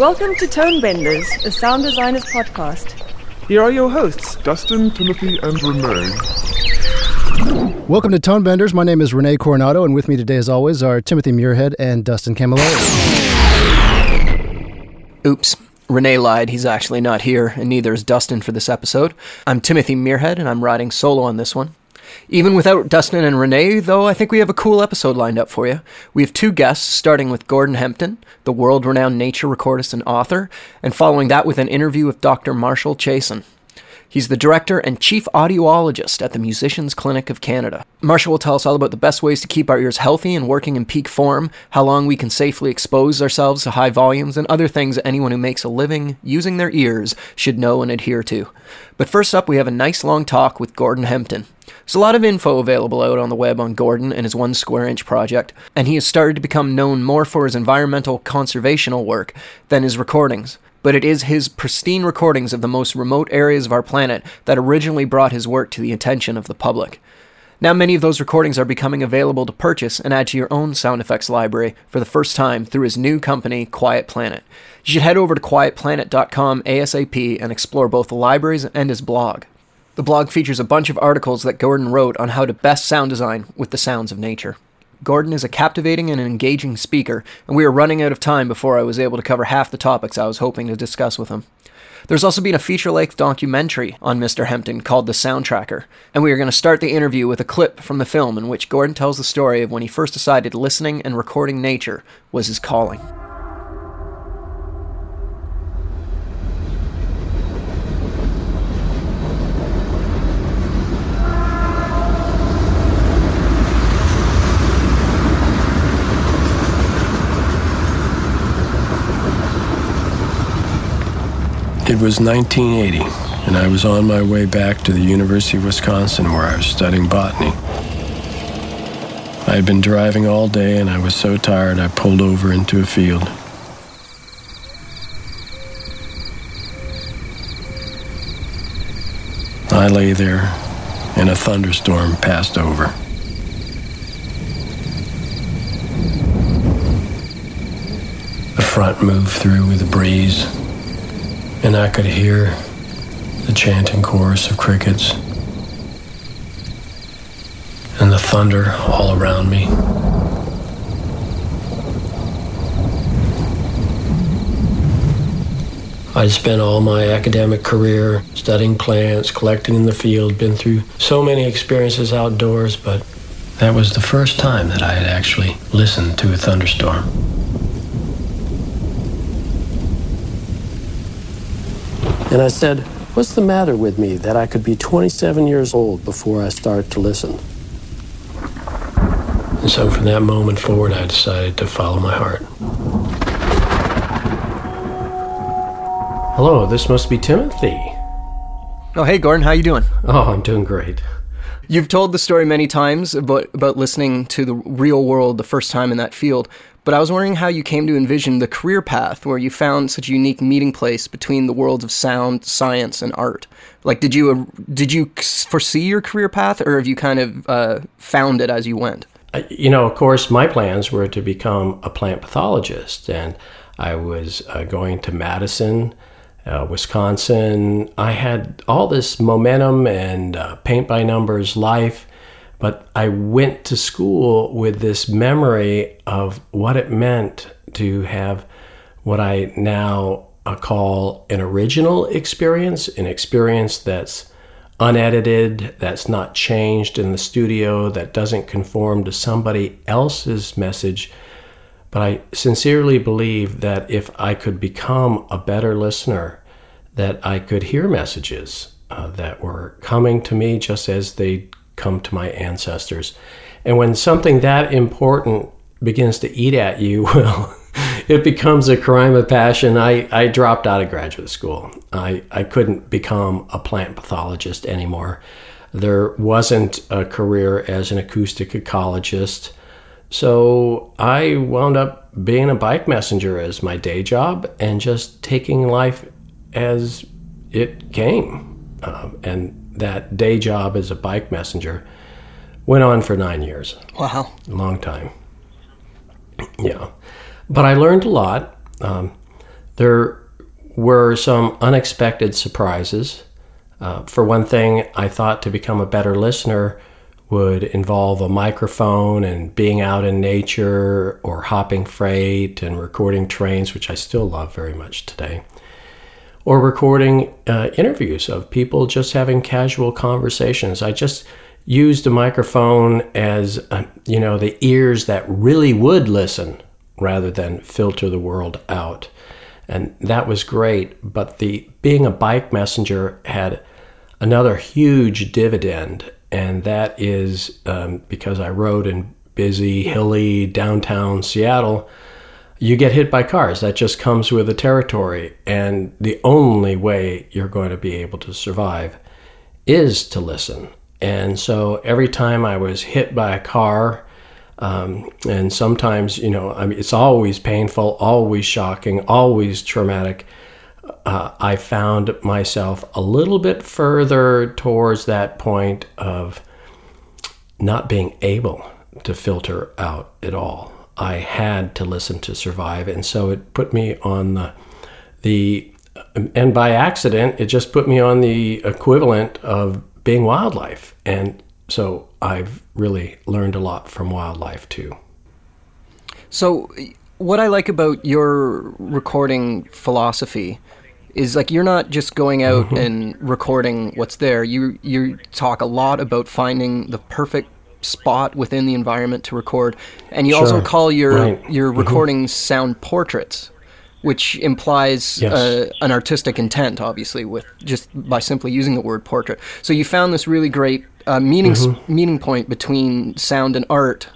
Welcome to Tonebenders, a sound designers podcast. Here are your hosts, Dustin, Timothy, and Rene. Welcome to Tonebenders. My name is Rene Coronado, and with me today, as always, are Timothy Muirhead and Dustin Camilleri. Oops. Rene lied. He's actually not here, and neither is Dustin for this episode. I'm Timothy Muirhead, and I'm riding solo on this one. Even without Dustin and Rene, though, I think we have a cool episode lined up for you. We have two guests, starting with Gordon Hempton, the world renowned nature recordist and author, and following that with an interview with Dr. Marshall Chasin. He's the director and chief audiologist at the Musicians Clinic of Canada. Marshall will tell us all about the best ways to keep our ears healthy and working in peak form, how long we can safely expose ourselves to high volumes, and other things anyone who makes a living using their ears should know and adhere to. But first up, we have a nice long talk with Gordon Hempton. There's a lot of info available out on the web on Gordon and his one square inch project, and he has started to become known more for his environmental conservational work than his recordings but it is his pristine recordings of the most remote areas of our planet that originally brought his work to the attention of the public. Now, many of those recordings are becoming available to purchase and add to your own sound effects library for the first time through his new company, Quiet Planet. You should head over to quietplanet.com ASAP and explore both the libraries and his blog. The blog features a bunch of articles that Gordon wrote on how to best sound design with the sounds of nature. Gordon is a captivating and engaging speaker, and we are running out of time before I was able to cover half the topics I was hoping to discuss with him. There's also been a feature length documentary on Mr. Hempton called The Soundtracker, and we are going to start the interview with a clip from the film in which Gordon tells the story of when he first decided listening and recording nature was his calling. It was 1980, and I was on my way back to the University of Wisconsin where I was studying botany. I had been driving all day and I was so tired I pulled over into a field. I lay there, and a thunderstorm passed over. The front moved through with a breeze, and I could hear the chanting chorus of crickets and the thunder all around me. I'd spent all my academic career studying plants, collecting in the field, been through so many experiences outdoors, but that was the first time that I had actually listened to a thunderstorm. And I said, What's the matter with me that I could be 27 years old before I start to listen? And so from that moment forward, I decided to follow my heart. Hello, this must be Timothy. Oh, hey, Gordon, how you doing? Oh, I'm doing great. You've told the story many times about, about listening to the real world the first time in that field, but I was wondering how you came to envision the career path where you found such a unique meeting place between the worlds of sound, science, and art. Like, did you uh, did you foresee your career path, or have you kind of uh, found it as you went? You know, of course, my plans were to become a plant pathologist, and I was uh, going to Madison. Uh, Wisconsin. I had all this momentum and uh, paint by numbers life, but I went to school with this memory of what it meant to have what I now uh, call an original experience, an experience that's unedited, that's not changed in the studio, that doesn't conform to somebody else's message. But I sincerely believe that if I could become a better listener, that I could hear messages uh, that were coming to me just as they come to my ancestors. And when something that important begins to eat at you, well, it becomes a crime of passion. I, I dropped out of graduate school. I, I couldn't become a plant pathologist anymore. There wasn't a career as an acoustic ecologist. So I wound up being a bike messenger as my day job and just taking life as it came. Um, and that day job as a bike messenger went on for nine years. Wow. A long time. Yeah. But I learned a lot. Um, there were some unexpected surprises. Uh, for one thing, I thought to become a better listener would involve a microphone and being out in nature or hopping freight and recording trains, which I still love very much today, or recording uh, interviews of people just having casual conversations. I just used a microphone as, uh, you know, the ears that really would listen rather than filter the world out. And that was great. But the being a bike messenger had another huge dividend and that is um, because I rode in busy, hilly downtown Seattle. You get hit by cars. That just comes with the territory. And the only way you're going to be able to survive is to listen. And so every time I was hit by a car, um, and sometimes, you know, I mean, it's always painful, always shocking, always traumatic uh, I found myself a little bit further towards that point of not being able to filter out at all. I had to listen to survive, and so it put me on the the and by accident, it just put me on the equivalent of being wildlife, and so I've really learned a lot from wildlife too. So, what I like about your recording philosophy is like you're not just going out mm-hmm. and recording what's there. You you talk a lot about finding the perfect spot within the environment to record, and you sure. also call your right. your mm-hmm. recordings sound portraits, which implies yes. uh, an artistic intent, obviously, with just by simply using the word portrait. So you found this really great uh, meaning mm-hmm. meaning point between sound and art.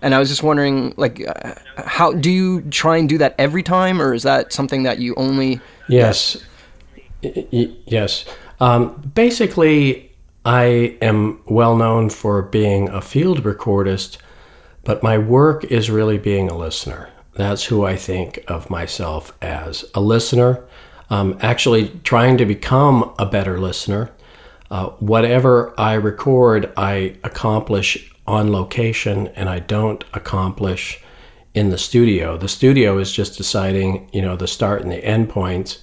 And I was just wondering, like, uh, how do you try and do that every time, or is that something that you only Yes. yes. Um, basically, I am well known for being a field recordist, but my work is really being a listener. That's who I think of myself as a listener. Um, actually, trying to become a better listener. Uh, whatever I record, I accomplish on location, and I don't accomplish in the studio. The studio is just deciding, you know, the start and the end points.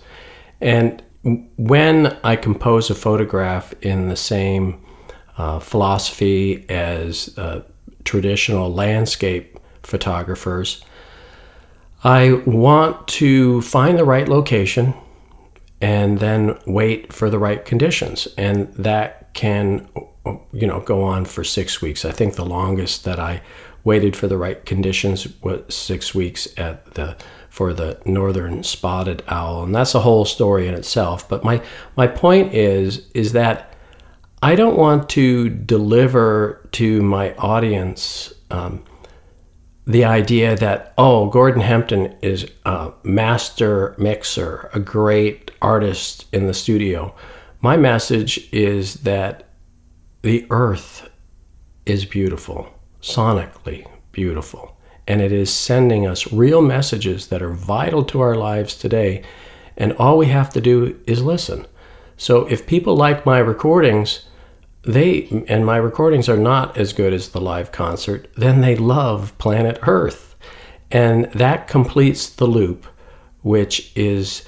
And when I compose a photograph in the same uh, philosophy as uh, traditional landscape photographers, I want to find the right location and then wait for the right conditions. And that can, you know, go on for six weeks. I think the longest that I waited for the right conditions was six weeks at the for the northern spotted owl. And that's a whole story in itself. But my my point is is that I don't want to deliver to my audience um, the idea that oh Gordon Hempton is a master mixer a great artist in the studio. My message is that the earth is beautiful sonically beautiful. And it is sending us real messages that are vital to our lives today. And all we have to do is listen. So if people like my recordings, they and my recordings are not as good as the live concert, then they love planet Earth. And that completes the loop, which is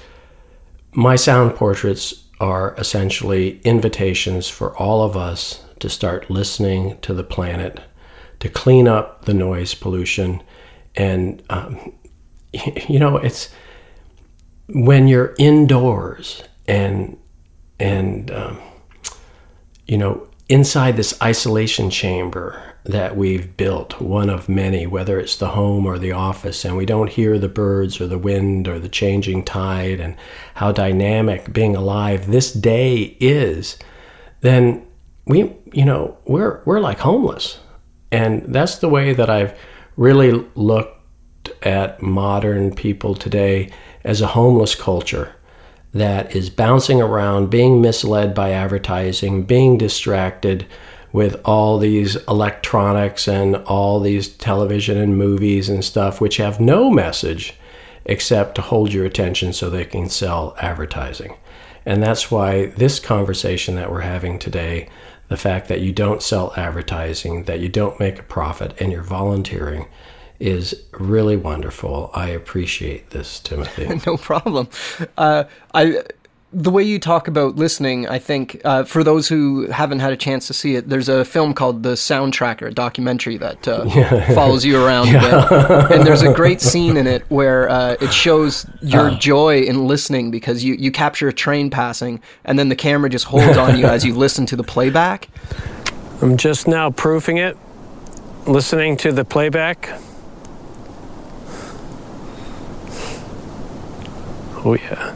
my sound portraits are essentially invitations for all of us to start listening to the planet to clean up the noise pollution. And, um, you know, it's when you're indoors and, and, um, you know, inside this isolation chamber that we've built, one of many, whether it's the home or the office, and we don't hear the birds or the wind or the changing tide and how dynamic being alive this day is, then we, you know, we're, we're like homeless. And that's the way that I've really looked at modern people today as a homeless culture that is bouncing around, being misled by advertising, being distracted with all these electronics and all these television and movies and stuff, which have no message except to hold your attention so they can sell advertising. And that's why this conversation that we're having today the fact that you don't sell advertising, that you don't make a profit, and you're volunteering is really wonderful. I appreciate this, Timothy. no problem. Uh, I the way you talk about listening, I think uh, for those who haven't had a chance to see it, there's a film called The Soundtracker, a documentary that uh, follows you around a bit, and there's a great scene in it where uh, it shows your joy in listening because you you capture a train passing, and then the camera just holds on you as you listen to the playback. I'm just now proofing it, listening to the playback. Oh, yeah.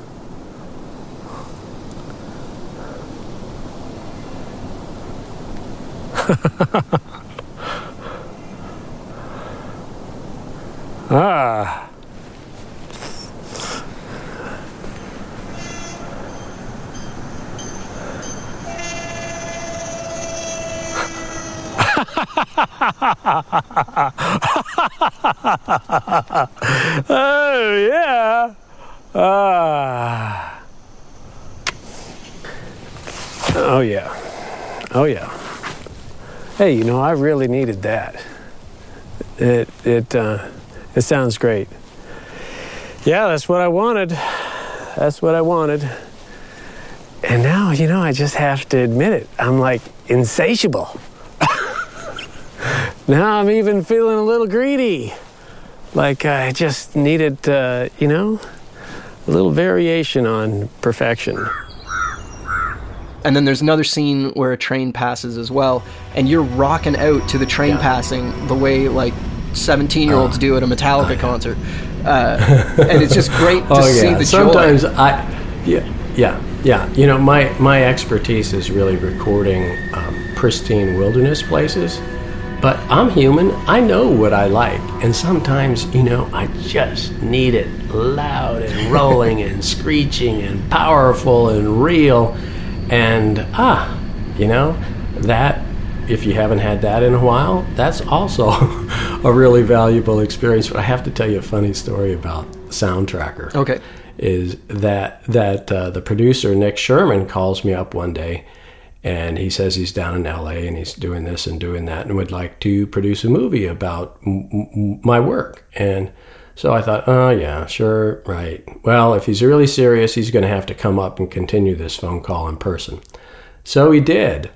Ah. oh, yeah. Ah. Oh, yeah. Oh, yeah. Hey, you know, I really needed that. It, it, uh, it sounds great. Yeah, that's what I wanted. That's what I wanted. And now, you know, I just have to admit it. I'm like insatiable. now I'm even feeling a little greedy. Like I just needed, uh, you know, a little variation on perfection. And then there's another scene where a train passes as well, and you're rocking out to the train passing the way like 17 year olds do at a Metallica concert. Uh, and it's just great to oh see yeah. the Sometimes joy. I, yeah, yeah, yeah. You know, my my expertise is really recording um, pristine wilderness places. But I'm human. I know what I like, and sometimes, you know, I just need it loud and rolling and screeching and powerful and real. And ah, you know, that if you haven't had that in a while, that's also a really valuable experience. But I have to tell you a funny story about Soundtracker. Okay. Is that that uh, the producer Nick Sherman calls me up one day, and he says he's down in L.A. and he's doing this and doing that, and would like to produce a movie about m- m- my work. And so I thought, oh yeah, sure, right. Well, if he's really serious, he's going to have to come up and continue this phone call in person. So he did.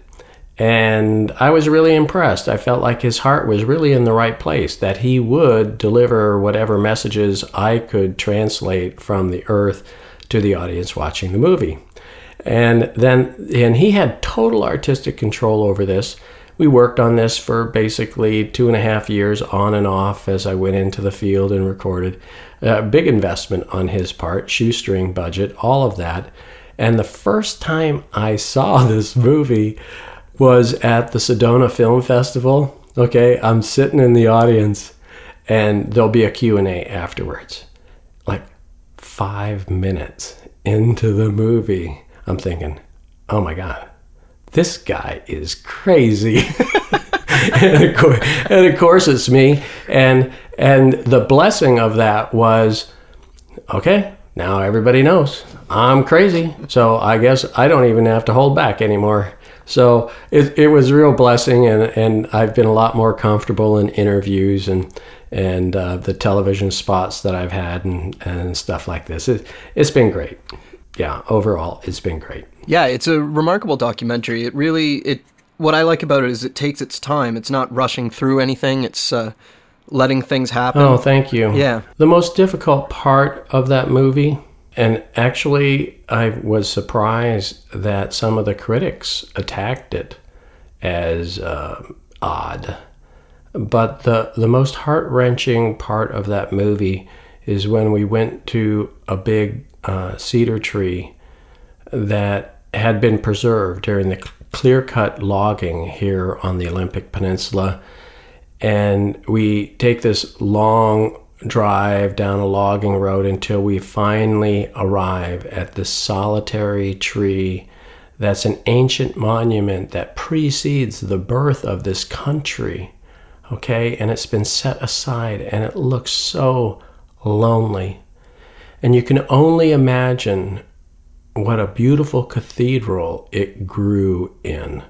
And I was really impressed. I felt like his heart was really in the right place, that he would deliver whatever messages I could translate from the earth to the audience watching the movie. And then, and he had total artistic control over this. We worked on this for basically two and a half years on and off as I went into the field and recorded. A big investment on his part, shoestring budget, all of that. And the first time I saw this movie, was at the Sedona Film Festival. Okay, I'm sitting in the audience and there'll be a Q&A afterwards. Like 5 minutes into the movie, I'm thinking, "Oh my god. This guy is crazy." and, of course, and of course it's me and and the blessing of that was okay, now everybody knows I'm crazy. So I guess I don't even have to hold back anymore. So it, it was a real blessing, and, and I've been a lot more comfortable in interviews and and uh, the television spots that I've had and, and stuff like this. It, it's been great. Yeah, overall, it's been great. Yeah, it's a remarkable documentary. It really it what I like about it is it takes its time. It's not rushing through anything. It's uh, letting things happen. Oh, thank you. Yeah. The most difficult part of that movie, and actually, I was surprised that some of the critics attacked it as uh, odd. But the, the most heart wrenching part of that movie is when we went to a big uh, cedar tree that had been preserved during the clear cut logging here on the Olympic Peninsula. And we take this long drive down a logging road until we finally arrive at this solitary tree that's an ancient monument that precedes the birth of this country. Okay, and it's been set aside and it looks so lonely. And you can only imagine what a beautiful cathedral it grew in.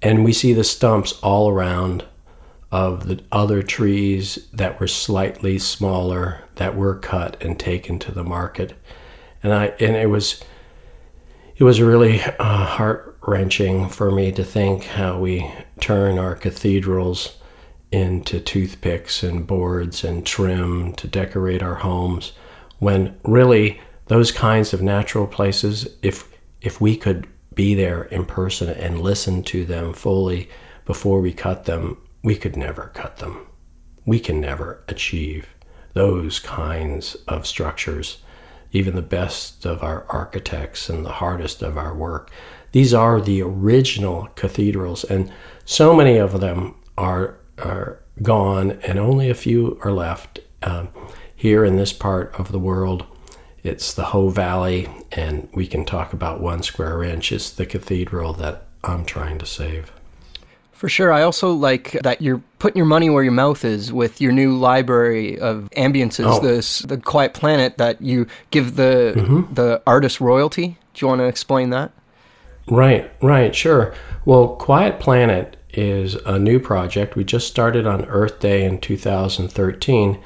And we see the stumps all around of the other trees that were slightly smaller that were cut and taken to the market. And I and it was it was really uh, heart wrenching for me to think how we turn our cathedrals into toothpicks and boards and trim to decorate our homes when really those kinds of natural places if if we could be there in person and listen to them fully before we cut them we could never cut them. We can never achieve those kinds of structures. Even the best of our architects and the hardest of our work. These are the original cathedrals and so many of them are are gone and only a few are left um, here in this part of the world it's the Hoh Valley, and we can talk about one square inch. It's the cathedral that I'm trying to save. For sure. I also like that you're putting your money where your mouth is with your new library of ambiances, Oh. this the Quiet Planet that you give the Mm-hmm. the artist royalty. Do you want to explain that? Right, right, sure. Well, Quiet Planet is a new project. We just started on Earth Day in 2013,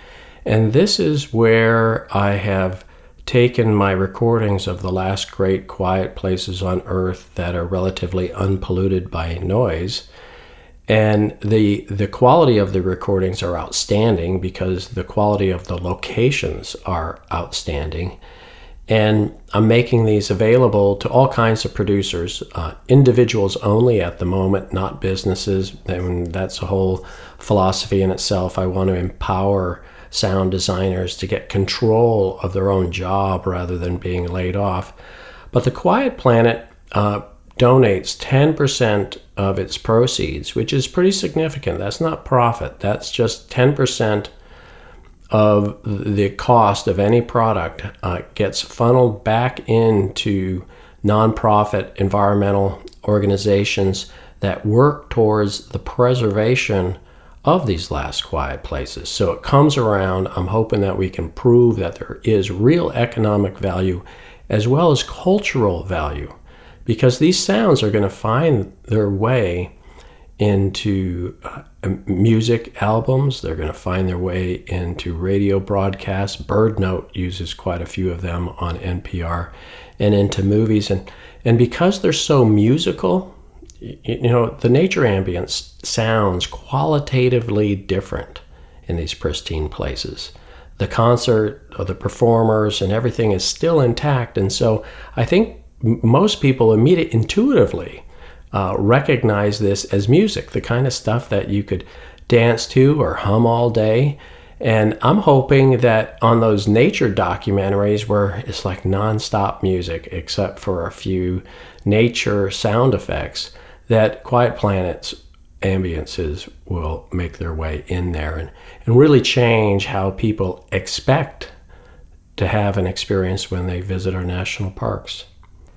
and this is where I have taken my recordings of the last great quiet places on Earth that are relatively unpolluted by noise. And the the quality of the recordings are outstanding because the quality of the locations are outstanding. And I'm making these available to all kinds of producers, uh, individuals only at the moment, not businesses. And that's a whole philosophy in itself. I want to empower sound designers to get control of their own job rather than being laid off. But the Quiet Planet uh, donates 10% of its proceeds, which is pretty significant. That's not profit, that's just 10% of the cost of any product uh, gets funneled back into nonprofit environmental organizations that work towards the preservation of these last quiet places. So it comes around. I'm hoping that we can prove that there is real economic value as well as cultural value because these sounds are going to find their way into uh, music albums. They're going to find their way into radio broadcasts. BirdNote uses quite a few of them on NPR, and into movies. And and because they're so musical, you know, the nature ambience sounds qualitatively different in these pristine places. The concert, or the performers, and everything is still intact. And so I think most people immediately, intuitively, uh, recognize this as music, the kind of stuff that you could dance to or hum all day. And I'm hoping that on those nature documentaries where it's like nonstop music, except for a few nature sound effects, that Quiet Planet's ambiances will make their way in there and, and really change how people expect to have an experience when they visit our national parks.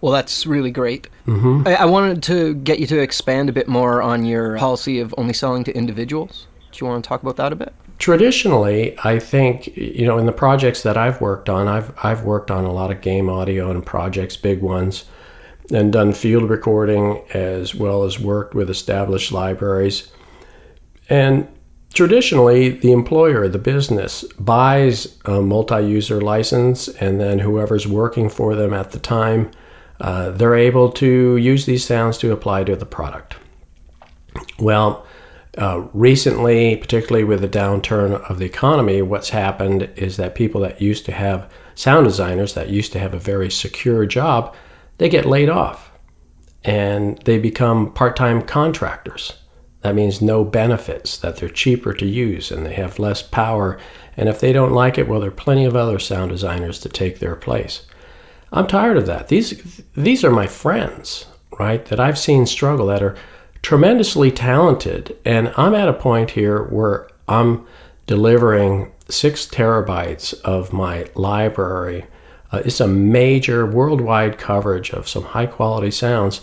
Well, that's really great. Mm-hmm. I, I wanted to get you to expand a bit more on your policy of only selling to individuals. Do you want to talk about that a bit? Traditionally, I think you know in the projects that I've worked on, I've I've worked on a lot of game audio and projects, big ones, and done field recording as well as worked with established libraries. And traditionally, the employer, the business, buys a multi-user license, and then whoever's working for them at the time, uh, they're able to use these sounds to apply to the product. Well, uh, recently, particularly with the downturn of the economy, what's happened is that people that used to have sound designers that used to have a very secure job, they get laid off and they become part time contractors. That means no benefits, that they're cheaper to use and they have less power. And if they don't like it, well, there are plenty of other sound designers to take their place. I'm tired of that. These, these are my friends, right, that I've seen struggle that are tremendously talented. And I'm at a point here where I'm delivering six terabytes of my library. Uh, it's a major worldwide coverage of some high quality sounds.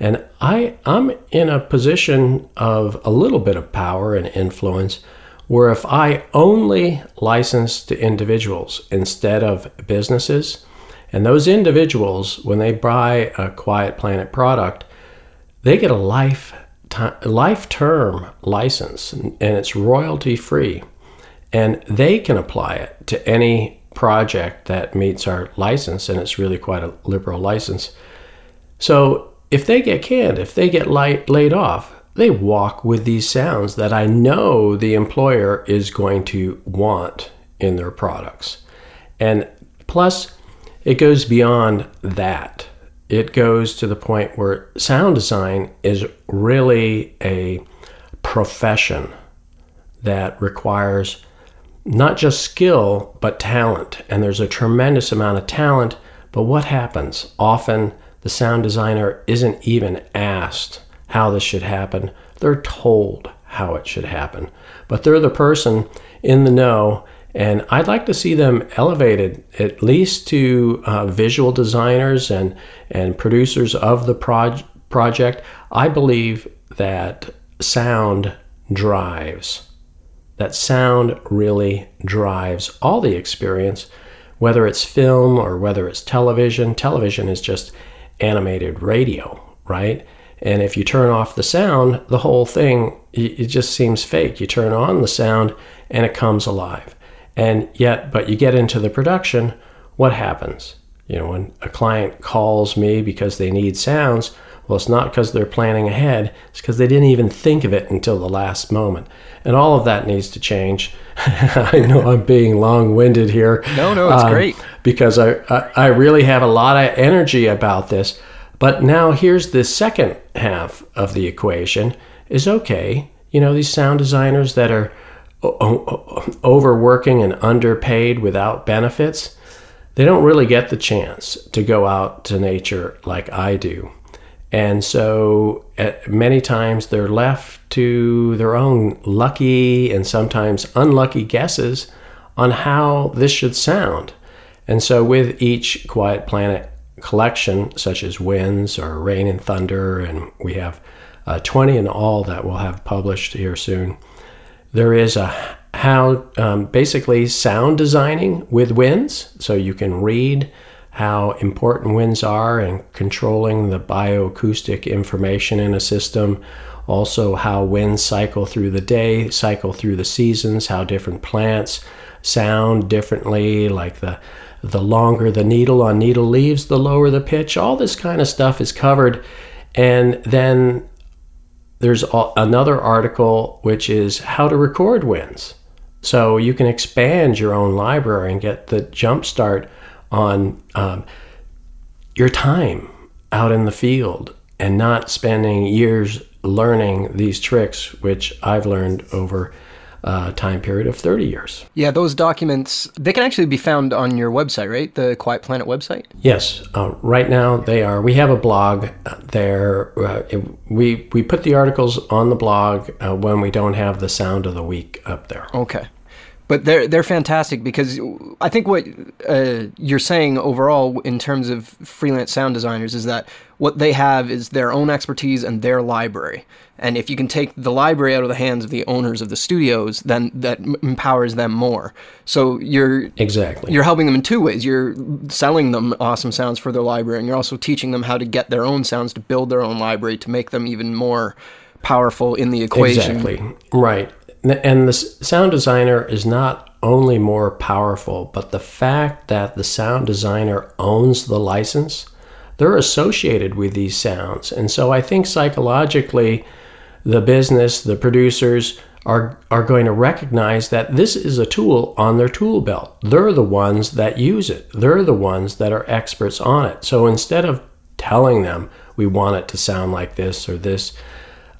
And I, I'm in a position of a little bit of power and influence where if I only license to individuals instead of businesses, and those individuals, when they buy a Quiet Planet product, they get a ti life term license and it's royalty free. And they can apply it to any project that meets our license, and it's really quite a liberal license. So if they get canned, if they get light, laid off, they walk with these sounds that I know the employer is going to want in their products. And plus, it goes beyond that. It goes to the point where sound design is really a profession that requires not just skill, but talent. And there's a tremendous amount of talent. But what happens? Often the sound designer isn't even asked how this should happen, they're told how it should happen. But they're the person in the know. And I'd like to see them elevated at least to uh, visual designers and, and producers of the proj- project. I believe that sound drives that sound really drives all the experience, whether it's film or whether it's television. Television is just animated radio, right? And if you turn off the sound, the whole thing it just seems fake. You turn on the sound and it comes alive. And yet, but you get into the production, what happens? You know, when a client calls me because they need sounds, well, it's not because they're planning ahead, it's because they didn't even think of it until the last moment. And all of that needs to change. I know I'm being long winded here. No, no, it's um, great. Because I, I, I really have a lot of energy about this. But now here's the second half of the equation is okay. You know, these sound designers that are overworking and underpaid without benefits, they don't really get the chance to go out to nature like I do. And so at many times they're left to their own lucky and sometimes unlucky guesses on how this should sound. And so with each Quiet Planet collection, such as Winds or Rain and Thunder, and we have uh, 20 in all that we'll have published here soon, there is a how um, basically sound designing with winds. So you can read how important winds are in controlling the bioacoustic information in a system. Also, how winds cycle through the day, cycle through the seasons, how different plants sound differently, like the the longer the needle on needle leaves, the lower the pitch. All this kind of stuff is covered. And then there's another article which is how to record winds. So you can expand your own library and get the jump start on um, your time out in the field and not spending years learning these tricks, which I've learned over a time period of 30 years. Yeah, those documents, they can actually be found on your website, right? The Quiet Planet website? Yes. Uh, right now they are. We have a blog there. Uh, it, we, we put the articles on the blog uh, when we don't have the sound of the week up there. Okay but they're they're fantastic because I think what uh, you're saying overall in terms of freelance sound designers is that what they have is their own expertise and their library. And if you can take the library out of the hands of the owners of the studios, then that m- empowers them more. So you're exactly you're helping them in two ways. You're selling them awesome sounds for their library, and you're also teaching them how to get their own sounds to build their own library to make them even more powerful in the equation. Exactly right and the sound designer is not only more powerful, but the fact that the sound designer owns the license, they're associated with these sounds. And so I think psychologically, the business, the producers, are, are going to recognize that this is a tool on their tool belt. They're the ones that use it, they're the ones that are experts on it. So instead of telling them, we want it to sound like this or this,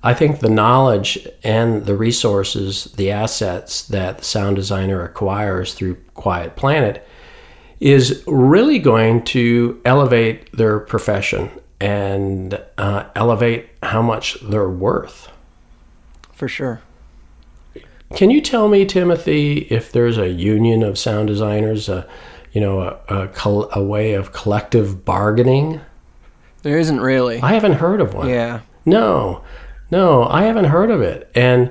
I think the knowledge and the resources, the assets that the sound designer acquires through Quiet Planet is really going to elevate their profession and uh, elevate how much they're worth. For sure. Can you tell me, Timothy, if there's a union of sound designers, uh, you know, a, a, a way of collective bargaining? There isn't really. I haven't heard of one. Yeah. No. No, I haven't heard of it. And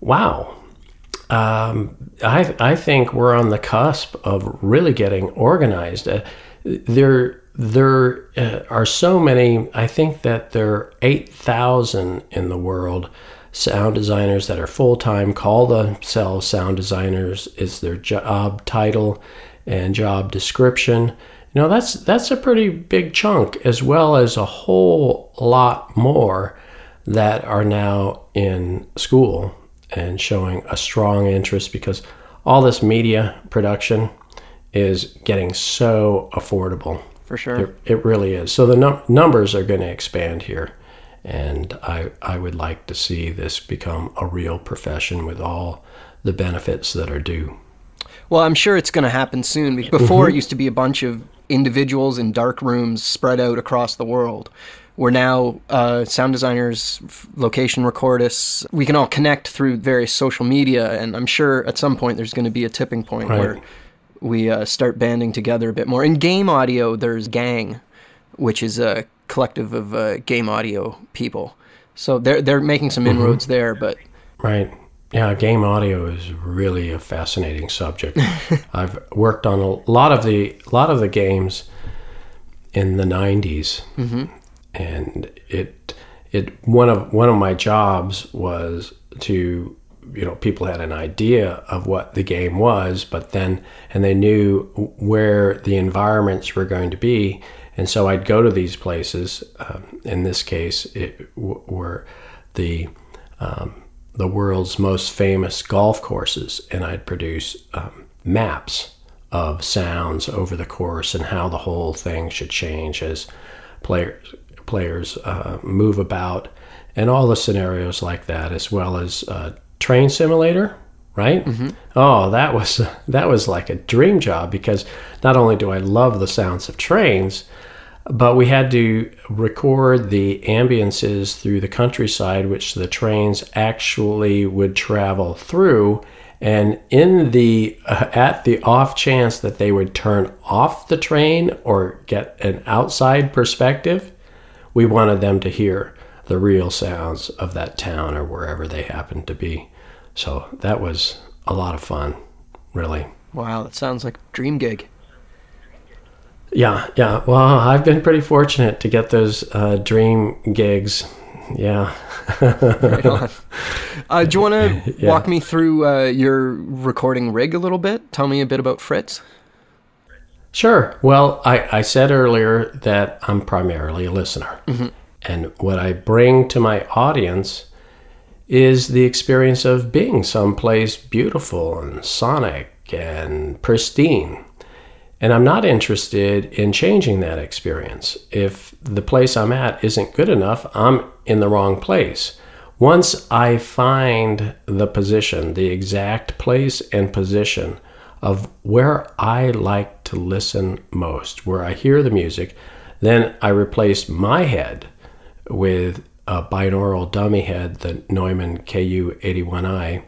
wow, um, I I think we're on the cusp of really getting organized. Uh, there there uh, are so many. I think that there are 8,000 in the world sound designers that are full time, call themselves sound designers, is their job title and job description. You know, that's, that's a pretty big chunk, as well as a whole lot more that are now in school and showing a strong interest because all this media production is getting so affordable. For sure. It, it really is. So the num- numbers are going to expand here. And I, I would like to see this become a real profession with all the benefits that are due. Well, I'm sure it's going to happen soon. Before, it mm-hmm. used to be a bunch of individuals in dark rooms spread out across the world. We're now uh, sound designers, location recordists. We can all connect through various social media, and I'm sure at some point there's going to be a tipping point Right. where we uh, start banding together a bit more. In game audio, there's GANG, which is a collective of uh, game audio people. So they're they're making some inroads there, but Right. Yeah, game audio is really a fascinating subject. I've worked on a lot of the lot of the games in the 90s. And it it one of one of my jobs was to you know people had an idea of what the game was but then and they knew where the environments were going to be. And so I'd go to these places um, in this case it w- were the um, the world's most famous golf courses, and I'd produce um, maps of sounds over the course and how the whole thing should change as players players uh, move about, and all the scenarios like that, as well as uh, train simulator. Right? Oh, that was that was like a dream job because not only do I love the sounds of trains, but we had to record the ambiances through the countryside which the trains actually would travel through and in the uh, at the off chance that they would turn off the train or get an outside perspective we wanted them to hear the real sounds of that town or wherever they happened to be so that was a lot of fun really wow, that sounds like a dream gig. Yeah, yeah. Well, I've been pretty fortunate to get those uh, dream gigs. Yeah. Right on. Uh, do you want to Yeah. walk me through uh, your recording rig a little bit? Tell me a bit about Fritz. Sure. Well, I, I said earlier that I'm primarily a listener. Mm-hmm. And what I bring to my audience is the experience of being someplace beautiful and sonic and pristine. And I'm not interested in changing that experience. If the place I'm at isn't good enough, I'm in the wrong place. Once I find the position, the exact place and position of where I like to listen most, where I hear the music, then I replace my head with a binaural dummy head, the Neumann KU81i,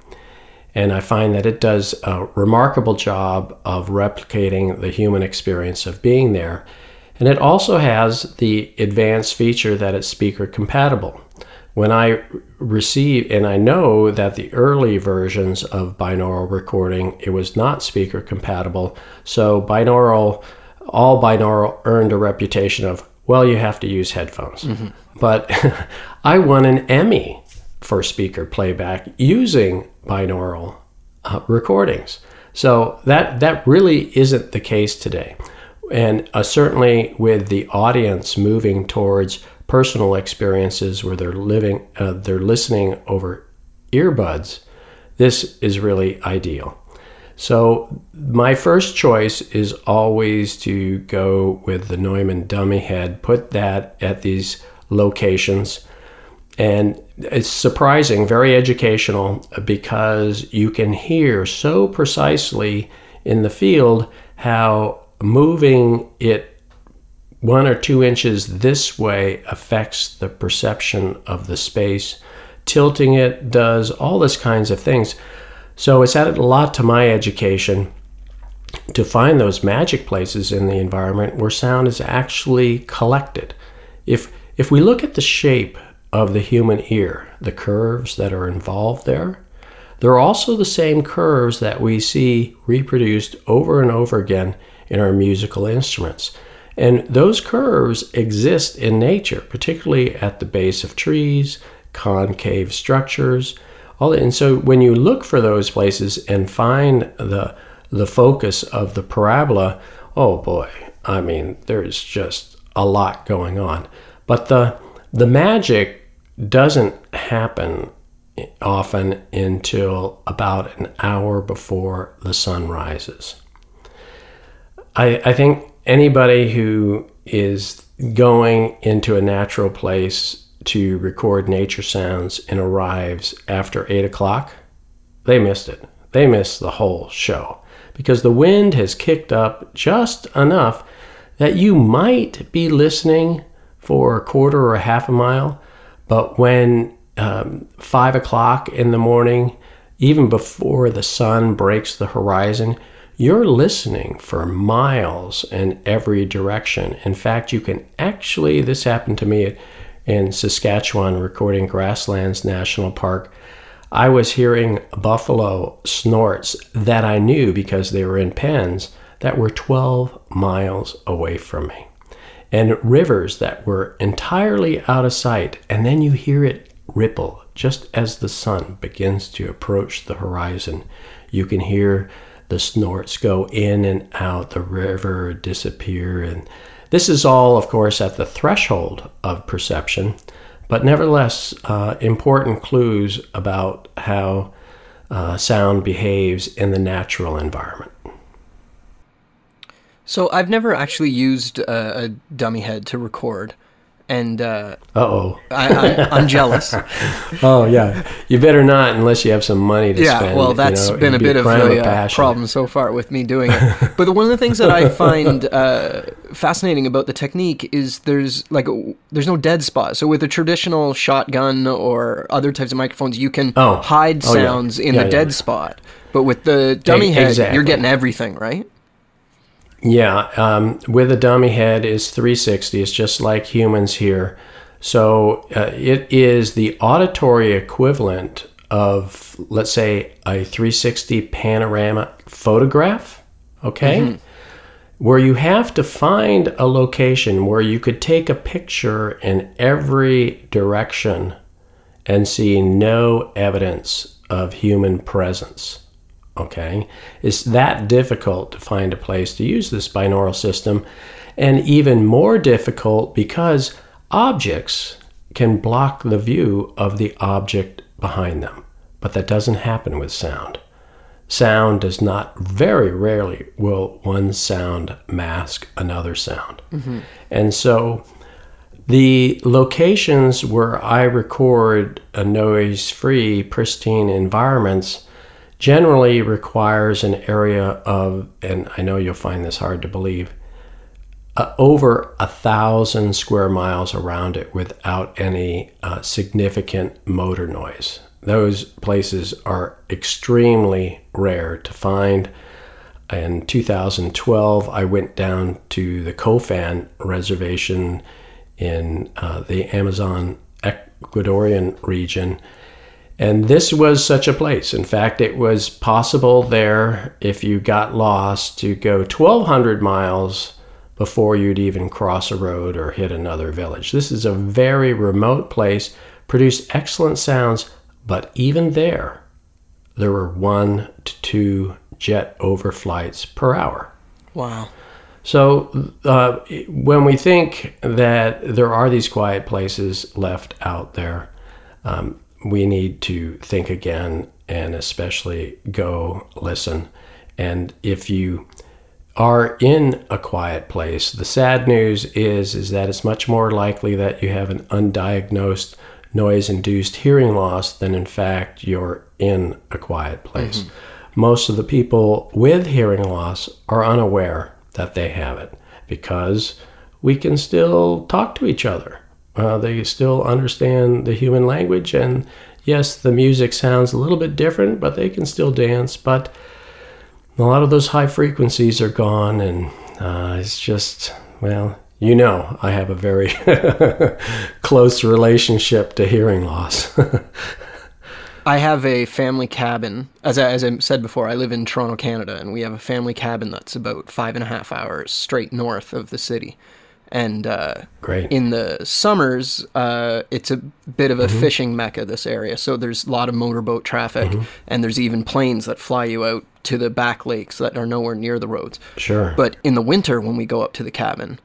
and I find that it does a remarkable job of replicating the human experience of being there. And it also has the advanced feature that it's speaker compatible. When I receive, and I know that the early versions of binaural recording, it was not speaker compatible. So binaural, all binaural earned a reputation of, well, you have to use headphones. But I won an Emmy for speaker playback using binaural uh, recordings. So that that really isn't the case today, and uh, certainly with the audience moving towards personal experiences where they're living, uh, they're listening over earbuds. This is really ideal. So my first choice is always to go with the Neumann dummy head, put that at these locations. And it's surprising, very educational, because you can hear so precisely in the field how moving it one or two inches this way affects the perception of the space. Tilting it does all this kinds of things. So it's added a lot to my education to find those magic places in the environment where sound is actually collected. If if we look at the shape of the human ear, the curves that are involved there, they're also the same curves that we see reproduced over and over again in our musical instruments. And those curves exist in nature, particularly at the base of trees, concave structures. All and so when you look for those places and find the the focus of the parabola, oh boy, I mean, there's just a lot going on. But the the magic doesn't happen often until about an hour before the sun rises. I, I think anybody who is going into a natural place to record nature sounds and arrives after 8 o'clock, they missed it. They missed the whole show because the wind has kicked up just enough that you might be listening for a quarter or a half a mile, but when um, five o'clock in the morning, even before the sun breaks the horizon, you're listening for miles in every direction. In fact, you can actually, this happened to me in Saskatchewan, recording Grasslands National Park. I was hearing buffalo snorts that I knew because they were in pens that were 12 miles away from me, and rivers that were entirely out of sight. And then you hear it ripple just as the sun begins to approach the horizon. You can hear the snorts go in and out, the river disappear. And this is all, of course, at the threshold of perception, but nevertheless, uh, important clues about how uh, sound behaves in the natural environment. So I've never actually used a, a dummy head to record and uh oh, I, am jealous. oh yeah, you better not unless you have some money to spend. yeah, spend. well, that's you know, been a bit of a, uh, problem so far with me doing it. but one of the things that I find uh, fascinating about the technique is there's like a, there's no dead spot. So with a traditional shotgun or other types of microphones, you can Oh. hide Oh, yeah. sounds in Yeah, the yeah. dead spot. But with the dummy head, exactly. you're getting everything, right? Yeah, um, with a dummy head is 360. It's just like humans here. So uh, it is the auditory equivalent of, let's say, a 360 panorama photograph. Okay. Where you have to find a location where you could take a picture in every direction and see no evidence of human presence. Okay, it's that difficult to find a place to use this binaural system, and even more difficult because objects can block the view of the object behind them. But that doesn't happen with sound. Sound does not, very rarely will one sound mask another sound. Mm-hmm. And so the locations where I record a noise free, pristine environments generally requires an area of, and I know you'll find this hard to believe, uh, over a thousand square miles around it without any uh, significant motor noise. Those places are extremely rare to find. In 2012, I went down to the Kofan Reservation in uh, the Amazon Ecuadorian region. And this was such a place. In fact, it was possible there, if you got lost, to go 1,200 miles before you'd even cross a road or hit another village. This is a very remote place, produced excellent sounds, but even there, there were one to two jet overflights per hour. Wow. So uh, when we think that there are these quiet places left out there, um, we need to think again and especially go listen. And if you are in a quiet place, the sad news is is that it's much more likely that you have an undiagnosed noise-induced hearing loss than in fact you're in a quiet place. Mm-hmm. Most of the people with hearing loss are unaware that they have it because we can still talk to each other. Uh, they still understand the human language, and yes, the music sounds a little bit different, but they can still dance. But a lot of those high frequencies are gone, and uh, it's just, well, you know, I have a very close relationship to hearing loss. I have a family cabin. As I, as I said before, I live in Toronto, Canada, and we have a family cabin that's about five and a half hours straight north of the city. And uh, Great. in the summers, uh, it's a bit of a Mm-hmm. fishing mecca, this area. So there's a lot of motorboat traffic, Mm-hmm. and there's even planes that fly you out to the back lakes that are nowhere near the roads. Sure. But in the winter, when we go up to the cabin,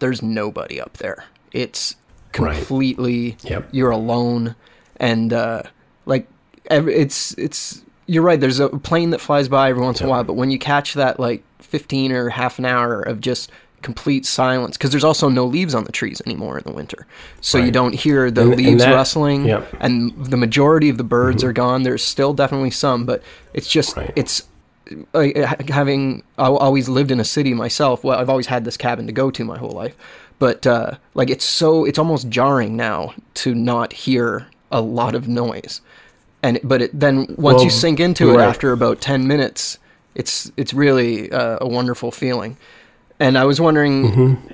there's nobody up there. It's Right. completely Yep. you're alone, and uh, like every, it's it's you're right. There's a plane that flies by every once in a while, but when you catch that like 15 or half an hour of just complete silence, because there's also no leaves on the trees anymore in the winter, so you don't hear the And- and leaves that- rustling, yep. Mm-hmm. and the majority of the birds are gone. There's still definitely some, but it's just Right. it's like having I always lived in a city myself. Well, I've always had this cabin to go to my whole life, but uh, like it's so it's almost jarring now to not hear a lot of noise, and but it, then once Well, you sink into it after about ten minutes, it's it's really uh, a wonderful feeling. And I was wondering, Mm-hmm.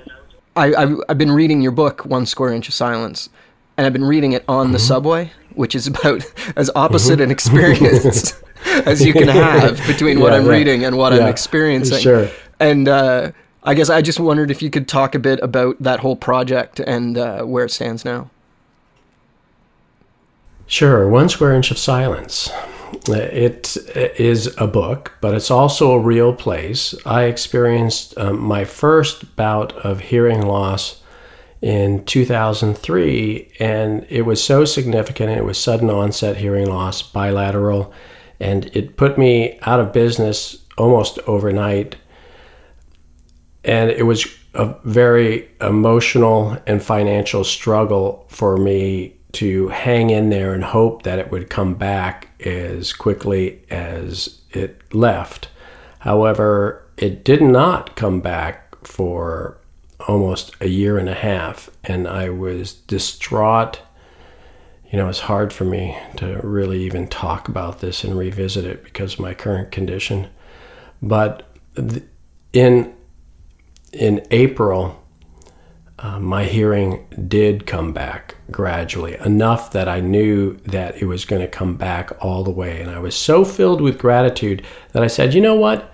I, I've, I've been reading your book, One Square Inch of Silence, and I've been reading it on the Mm-hmm. subway, which is about as opposite an experience as you can have between what I'm yeah. reading and what I'm Yeah, experiencing. sure. And uh, I guess I just wondered if you could talk a bit about that whole project and uh, where it stands now. Sure, One Square Inch of Silence. It is a book, but it's also a real place. I experienced um, my first bout of hearing loss in 2003, and it was so significant. It was sudden onset hearing loss, bilateral, and it put me out of business almost overnight. And it was a very emotional and financial struggle for me to hang in there and hope that it would come back as quickly as it left. However, it did not come back for almost a year and a half, and I was distraught. You know, it's hard for me to really even talk about this and revisit it because of my current condition. But in in April, uh, my hearing did come back gradually, enough that I knew that it was going to come back all the way. And I was so filled with gratitude that I said, you know what?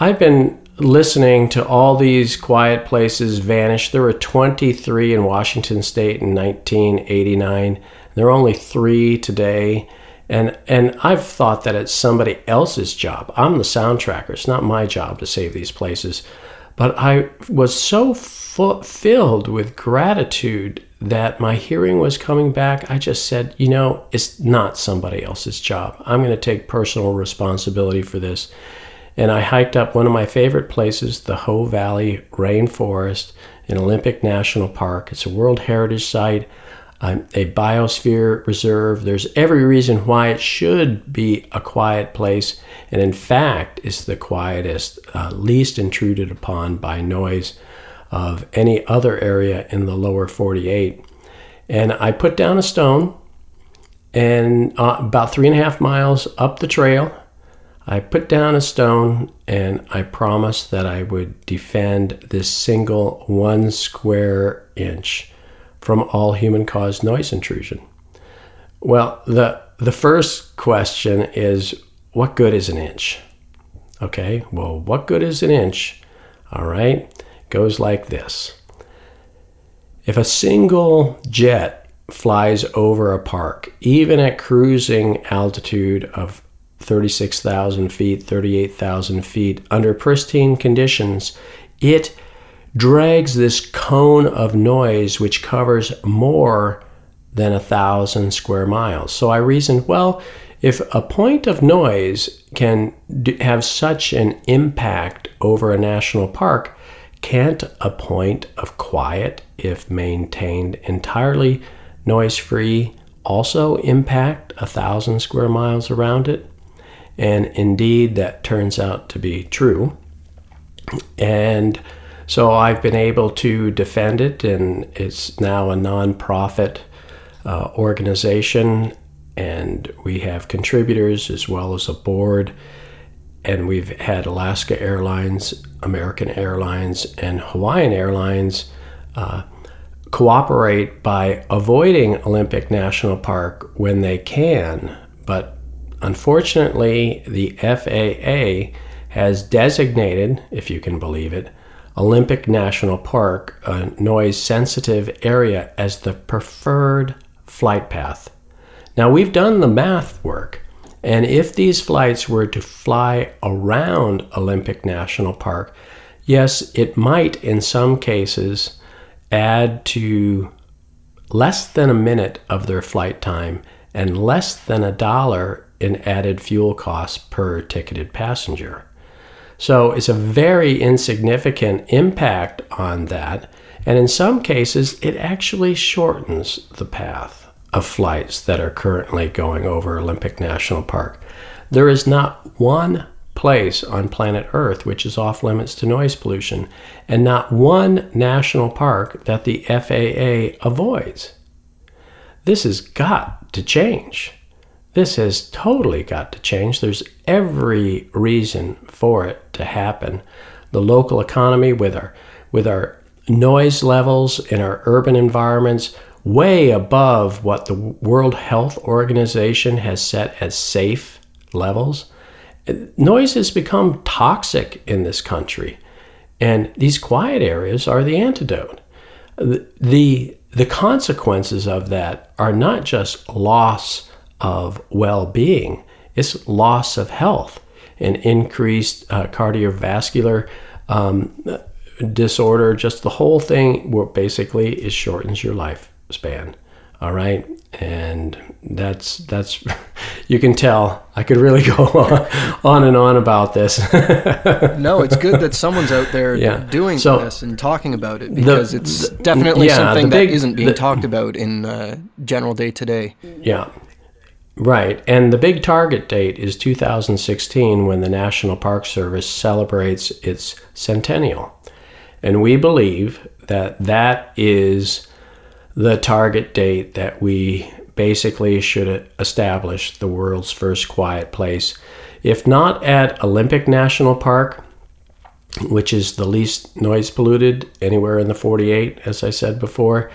I've been listening to all these quiet places vanish. There were 23 in Washington state in 1989. There are only three today. And, and I've thought that it's somebody else's job. I'm the soundtracker. It's not my job to save these places. But I was so filled with gratitude that my hearing was coming back. I just said, you know, it's not somebody else's job. I'm going to take personal responsibility for this. And I hiked up one of my favorite places, the Hoh Valley Rainforest in Olympic National Park. It's a World Heritage Site, a biosphere reserve. There's every reason why it should be a quiet place. And in fact, it's the quietest, uh, least intruded upon by noise of any other area in the lower 48. And I put down a stone, and uh, about three and a half miles up the trail, I put down a stone and I promised that I would defend this single one square inch from all human caused noise intrusion. Well, the, the first question is what good is an inch? Okay, well, what good is an inch? All right, goes like this. If a single jet flies over a park, even at cruising altitude of 36,000 feet, 38,000 feet, under pristine conditions, it drags this cone of noise which covers more than a thousand square miles. So I reasoned, well, if a point of noise can d- have such an impact over a national park, can't a point of quiet, if maintained entirely noise free, also impact a thousand square miles around it? And indeed, that turns out to be true. And so I've been able to defend it, and it's now a nonprofit uh, organization. And we have contributors as well as a board. And we've had Alaska Airlines, American Airlines, and Hawaiian Airlines uh, cooperate by avoiding Olympic National Park when they can But unfortunately, the FAA has designated, if you can believe it, Olympic National Park, a noise sensitive area, as the preferred flight path. Now, we've done the math work, and if these flights were to fly around Olympic National Park, yes, it might in some cases add to less than a minute of their flight time and less than a dollar in added fuel costs per ticketed passenger. So it's a very insignificant impact on that. And in some cases, it actually shortens the path of flights that are currently going over Olympic National Park. There is not one place on planet Earth which is off limits to noise pollution, and not one national park that the FAA avoids. This has got to change. This has totally got to change. There's every reason for it to happen. The local economy with our with our noise levels in our urban environments way above what the World Health Organization has set as safe levels. Noise has become toxic in this country, and these quiet areas are the antidote. The, the, the consequences of that are not just loss of well being, it's loss of health and increased uh, cardiovascular um, disorder. Just the whole thing, basically, it shortens your lifespan. All right, and that's that's you can tell I could really go on, on and on about this. no, it's good that someone's out there yeah. doing so, this and talking about it because the, it's the, definitely yeah, something big, that isn't being the, talked about in uh, general day to day. Yeah, Right. And the big target date is 2016 when the National Park Service celebrates its centennial. And we believe that that is the target date that we basically should establish the world's first quiet place. If not at Olympic National Park, which is the least noise polluted anywhere in the 48, as I said before,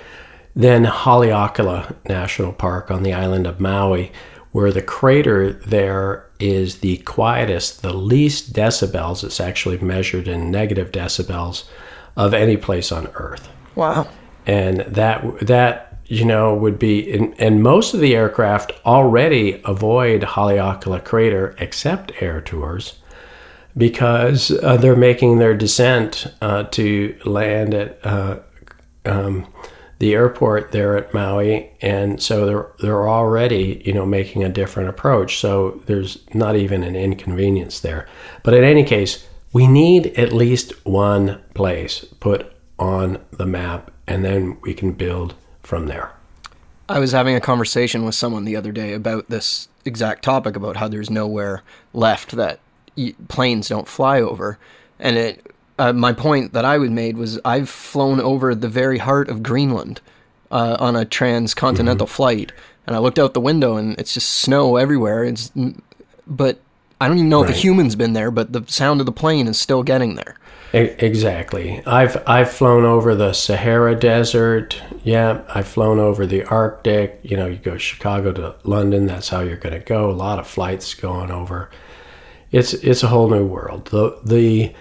then Haleakala National Park on the island of Maui where the crater there is the quietest, the least decibels, it's actually measured in negative decibels, of any place on Earth. Wow. And that, that you know, would be, and, and most of the aircraft already avoid Haleakala Crater except air tours because uh, they're making their descent uh, to land at uh, um, the airport there at Maui, and so they're they're already you know making a different approach. So there's not even an inconvenience there. But in any case, we need at least one place put on the map, and then we can build from there. I was having a conversation with someone the other day about this exact topic about how there's nowhere left that planes don't fly over, and it uh, my point that I would made was I've flown over the very heart of Greenland uh, on a transcontinental mm-hmm. flight, and I looked out the window and it's just snow everywhere. It's but I don't even know right. if a human's been there, but the sound of the plane is still getting there. Exactly. I've I've flown over the Sahara Desert. Yeah, I've flown over the Arctic. You know, you go Chicago to London. That's how you're going to go. A lot of flights going over. It's it's a whole new world. The the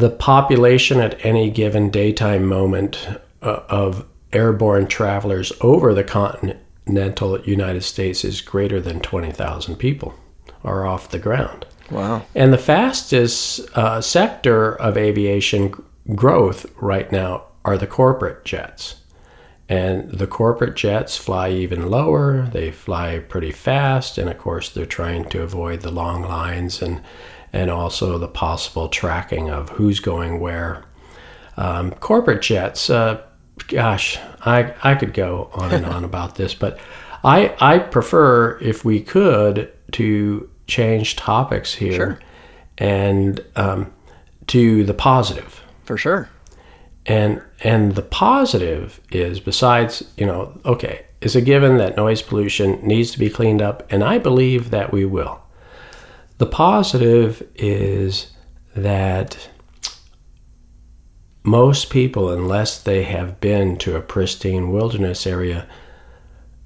the population at any given daytime moment uh, of airborne travelers over the continental United States is greater than 20,000 people are off the ground. Wow. And the fastest uh, sector of aviation growth right now are the corporate jets. And the corporate jets fly even lower, they fly pretty fast, and of course, they're trying to avoid the long lines and and also the possible tracking of who's going where. Um, corporate jets, uh, gosh, I, I could go on and on about this, but I, I prefer, if we could, to change topics here sure. and um, to the positive. For sure. And and the positive is besides, you know, okay, it's a given that noise pollution needs to be cleaned up, and I believe that we will. The positive is that most people, unless they have been to a pristine wilderness area,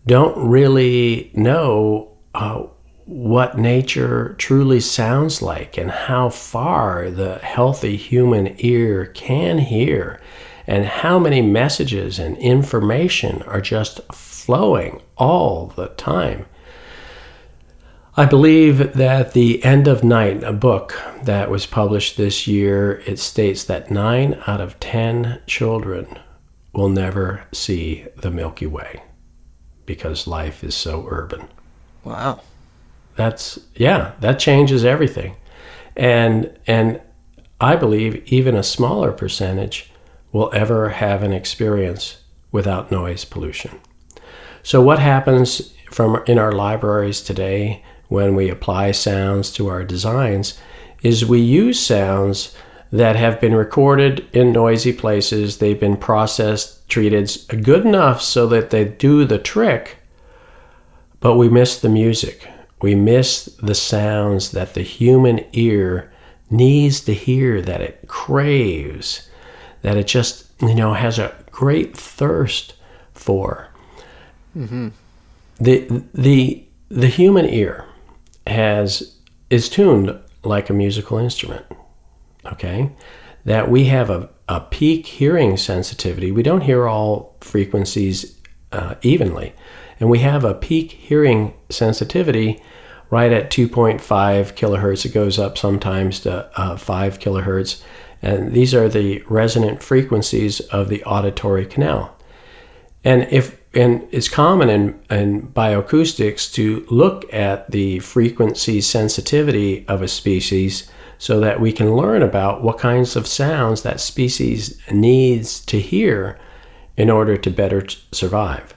don't really know uh, what nature truly sounds like and how far the healthy human ear can hear and how many messages and information are just flowing all the time. I believe that the End of Night, a book that was published this year, it states that nine out of ten children will never see the Milky Way because life is so urban. Wow. That's yeah, that changes everything. And and I believe even a smaller percentage will ever have an experience without noise pollution. So what happens from in our libraries today when we apply sounds to our designs is we use sounds that have been recorded in noisy places. They've been processed, treated good enough so that they do the trick, but we miss the music. We miss the sounds that the human ear needs to hear, that it craves, that it just, you know, has a great thirst for. Mm-hmm. The, the, the human ear has is tuned like a musical instrument. Okay? That we have a, a peak hearing sensitivity. We don't hear all frequencies uh, evenly. And we have a peak hearing sensitivity right at 2.5 kilohertz. It goes up sometimes to uh, 5 kilohertz. And these are the resonant frequencies of the auditory canal. And if and it's common in, in bioacoustics to look at the frequency sensitivity of a species so that we can learn about what kinds of sounds that species needs to hear in order to better t- survive.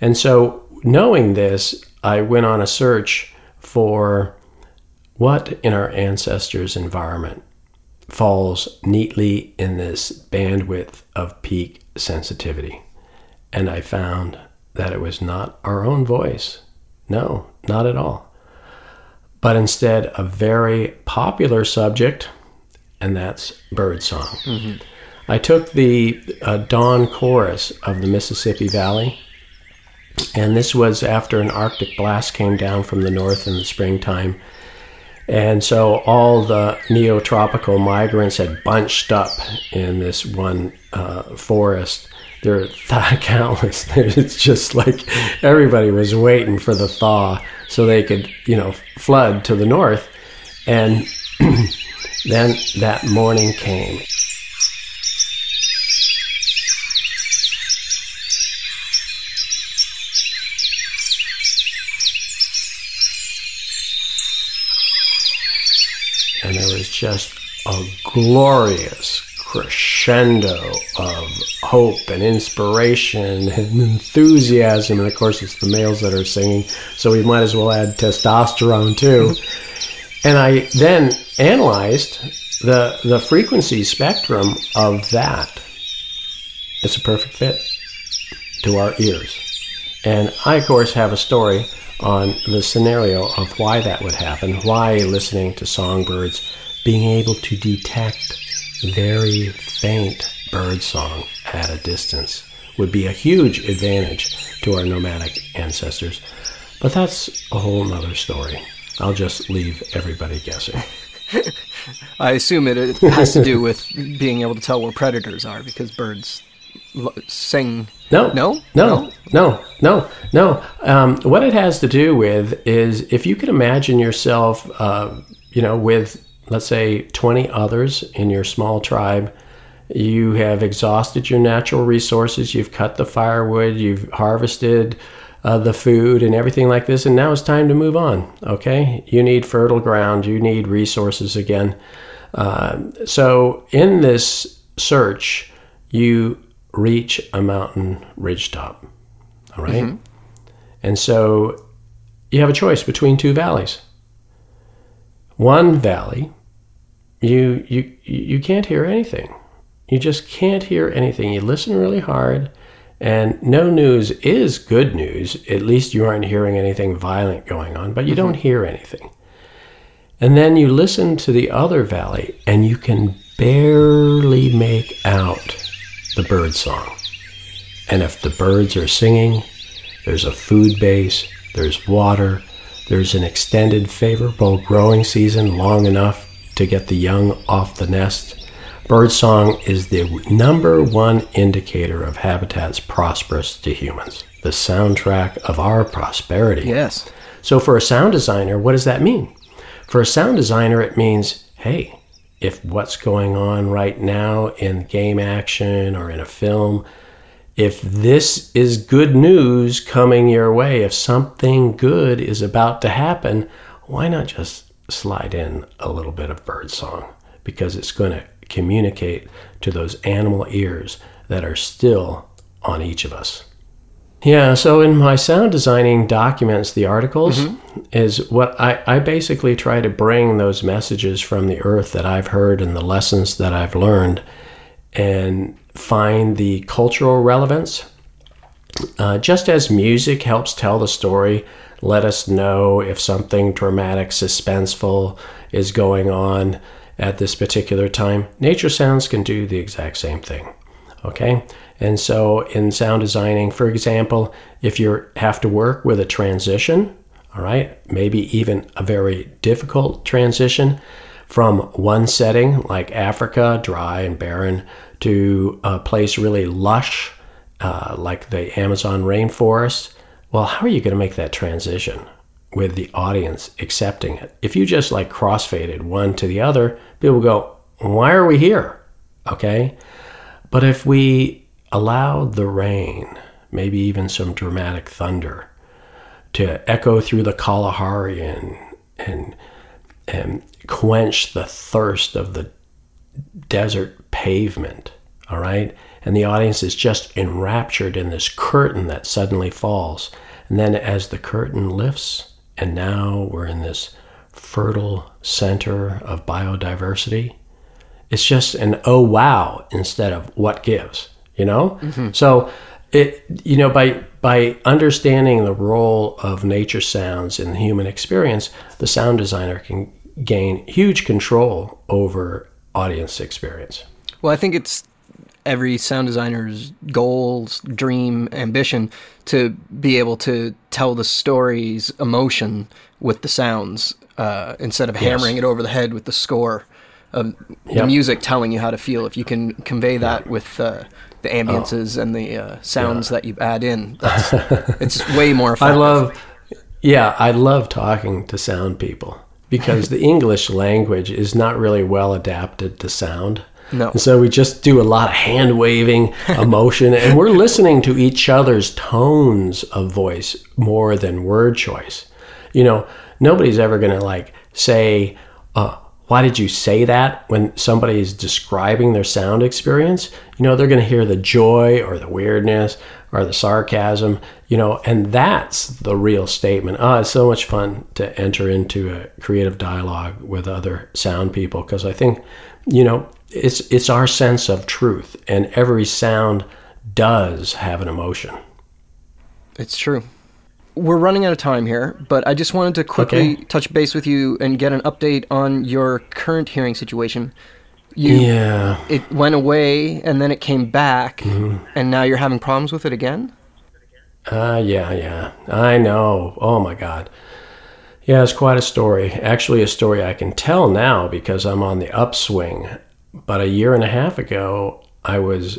And so, knowing this, I went on a search for what in our ancestors' environment falls neatly in this bandwidth of peak sensitivity. And I found that it was not our own voice. No, not at all. But instead, a very popular subject, and that's birdsong. Mm-hmm. I took the uh, dawn chorus of the Mississippi Valley, and this was after an Arctic blast came down from the north in the springtime. And so all the neotropical migrants had bunched up in this one uh, forest they're countless. It's just like everybody was waiting for the thaw so they could, you know, flood to the north. And then that morning came. And there was just a glorious crescendo of hope and inspiration and enthusiasm. And of course, it's the males that are singing, so we might as well add testosterone too. And I then analyzed the, the frequency spectrum of that. It's a perfect fit to our ears. And I, of course, have a story on the scenario of why that would happen, why listening to songbirds, being able to detect very faint bird song at a distance would be a huge advantage to our nomadic ancestors. But that's a whole nother story. I'll just leave everybody guessing. I assume it, has to do with being able to tell where predators are because birds sing. No, no, no, no, no, no. Um, what it has to do with is if you can imagine yourself, uh, you know, with let's say 20 others in your small tribe. You have exhausted your natural resources, you've cut the firewood, you've harvested uh, the food and everything like this, and now it's time to move on. Okay? You need fertile ground, you need resources again. Uh, so, in this search, you reach a mountain ridgetop. All right? mm-hmm. And so you have a choice between two valleys. One valley you you you can't hear anything. You just can't hear anything. You listen really hard, and no news is good news. At least you aren't hearing anything violent going on, but you mm-hmm. don't hear anything. And then you listen to the other valley, and you can barely make out the bird song. And if the birds are singing, there's a food base, there's water, there's an extended favorable growing season long enough to get the young off the nest. Birdsong is the number one indicator of habitats prosperous to humans, the soundtrack of our prosperity. Yes. So, for a sound designer, what does that mean? For a sound designer, it means hey, if what's going on right now in game action or in a film, if this is good news coming your way, if something good is about to happen, why not just slide in a little bit of birdsong? Because it's going to communicate to those animal ears that are still on each of us. Yeah, so in my sound designing documents, the articles, is what I, I basically try to bring those messages from the earth that I've heard and the lessons that I've learned and find the cultural relevance. Uh, just as music helps tell the story, let us know if something dramatic, suspenseful is going on at this particular time, nature sounds can do the exact same thing. Okay? And so in sound designing, for example, if you have to work with a transition, all right, maybe even a very difficult transition from one setting like Africa, dry and barren, to a place really lush uh, like the Amazon rainforest, well, how are you going to make that transition with the audience accepting it? If you just like crossfaded one to the other, people go, why are we here? Okay. But if we allowed the rain, maybe even some dramatic thunder, to echo through the Kalahari and, and, and quench the thirst of the desert pavement, all right? And the audience is just enraptured in this curtain that suddenly falls. And then as the curtain lifts, and now we're in this fertile center of biodiversity, it's just an oh wow instead of what gives, you know? Mm-hmm. So it you know by by understanding the role of nature sounds in the human experience, the sound designer can gain huge control over audience experience. Well, I think it's every sound designer's goals, dream, ambition to be able to tell the story's emotion with the sounds uh, instead of hammering it over the head with the score of the music telling you how to feel. If you can convey that with uh, the ambiances Oh. and the uh, sounds that you add in, that's, it's way more I love, yeah, I love talking to sound people because the English language is not really well adapted to sound. No. And so we just do a lot of hand waving, emotion, and we're listening to each other's tones of voice more than word choice. You know, nobody's ever going to like say, uh, why did you say that when somebody is describing their sound experience? You know, they're going to hear the joy or the weirdness or the sarcasm, you know, and that's the real statement. Ah, it's so much fun to enter into a creative dialogue with other sound people because I think, you know, it's it's our sense of truth and every sound does have an emotion. It's true. We're running out of time here, but I just wanted to quickly Okay. touch base with you and get an update on your current hearing situation. You, Yeah. It went away and then it came back, Mm-hmm. and now you're having problems with it again? Uh, yeah, yeah. I know. Oh my God. Yeah, it's quite a story. Actually, a story I can tell now because I'm on the upswing. But a year and a half ago, I was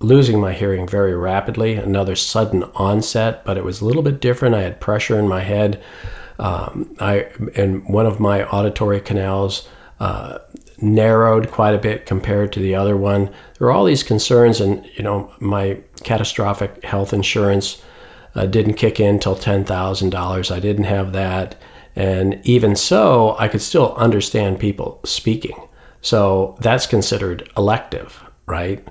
losing my hearing very rapidly, another sudden onset, but it was a little bit different. I had pressure in my head. Um, I and one of my auditory canals uh, narrowed quite a bit compared to the other one. There were all these concerns, and you know, my catastrophic health insurance uh, didn't kick in till ten thousand dollars. I didn't have that, and even so, I could still understand people speaking. So that's considered elective, right?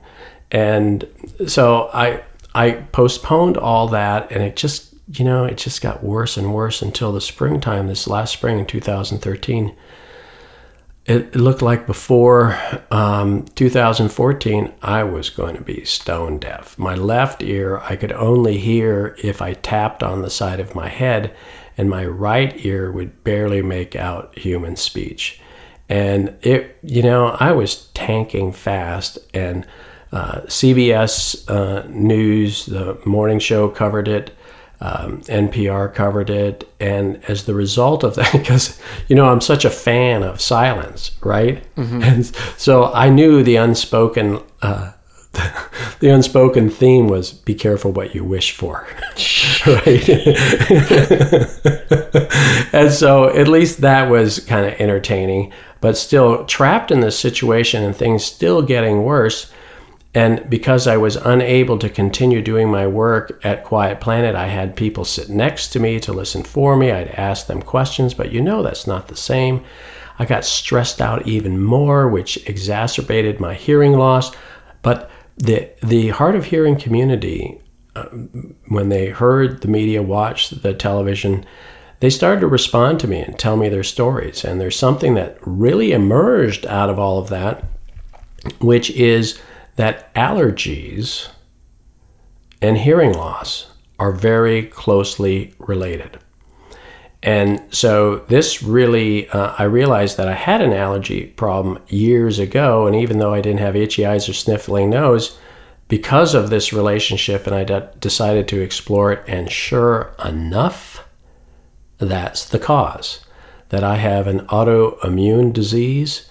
And so I I postponed all that, and it just you know it just got worse and worse until the springtime. This last spring in 2013, it, looked like before um, 2014 I was going to be stone deaf. My left ear I could only hear if I tapped on the side of my head, and my right ear would barely make out human speech. And it, you know, I was tanking fast, and uh, CBS uh, News, the morning show, covered it. Um, NPR covered it, and as the result of that, because you know I'm such a fan of silence, right? And so I knew the unspoken, uh, the unspoken theme was "Be careful what you wish for," right? and so at least that was kind of entertaining, but still trapped in this situation and things still getting worse. And because I was unable to continue doing my work at Quiet Planet, I had people sit next to me to listen for me. I'd ask them questions, but you know that's not the same. I got stressed out even more, which exacerbated my hearing loss. But the the hard of hearing community, uh, when they heard the media, watched the television, they started to respond to me and tell me their stories. And there's something that really emerged out of all of that, which is that allergies and hearing loss are very closely related. And so this really, uh, I realized that I had an allergy problem years ago. And even though I didn't have itchy eyes or sniffling nose, because of this relationship, and I de- decided to explore it, and sure enough, that's the cause. That I have an autoimmune disease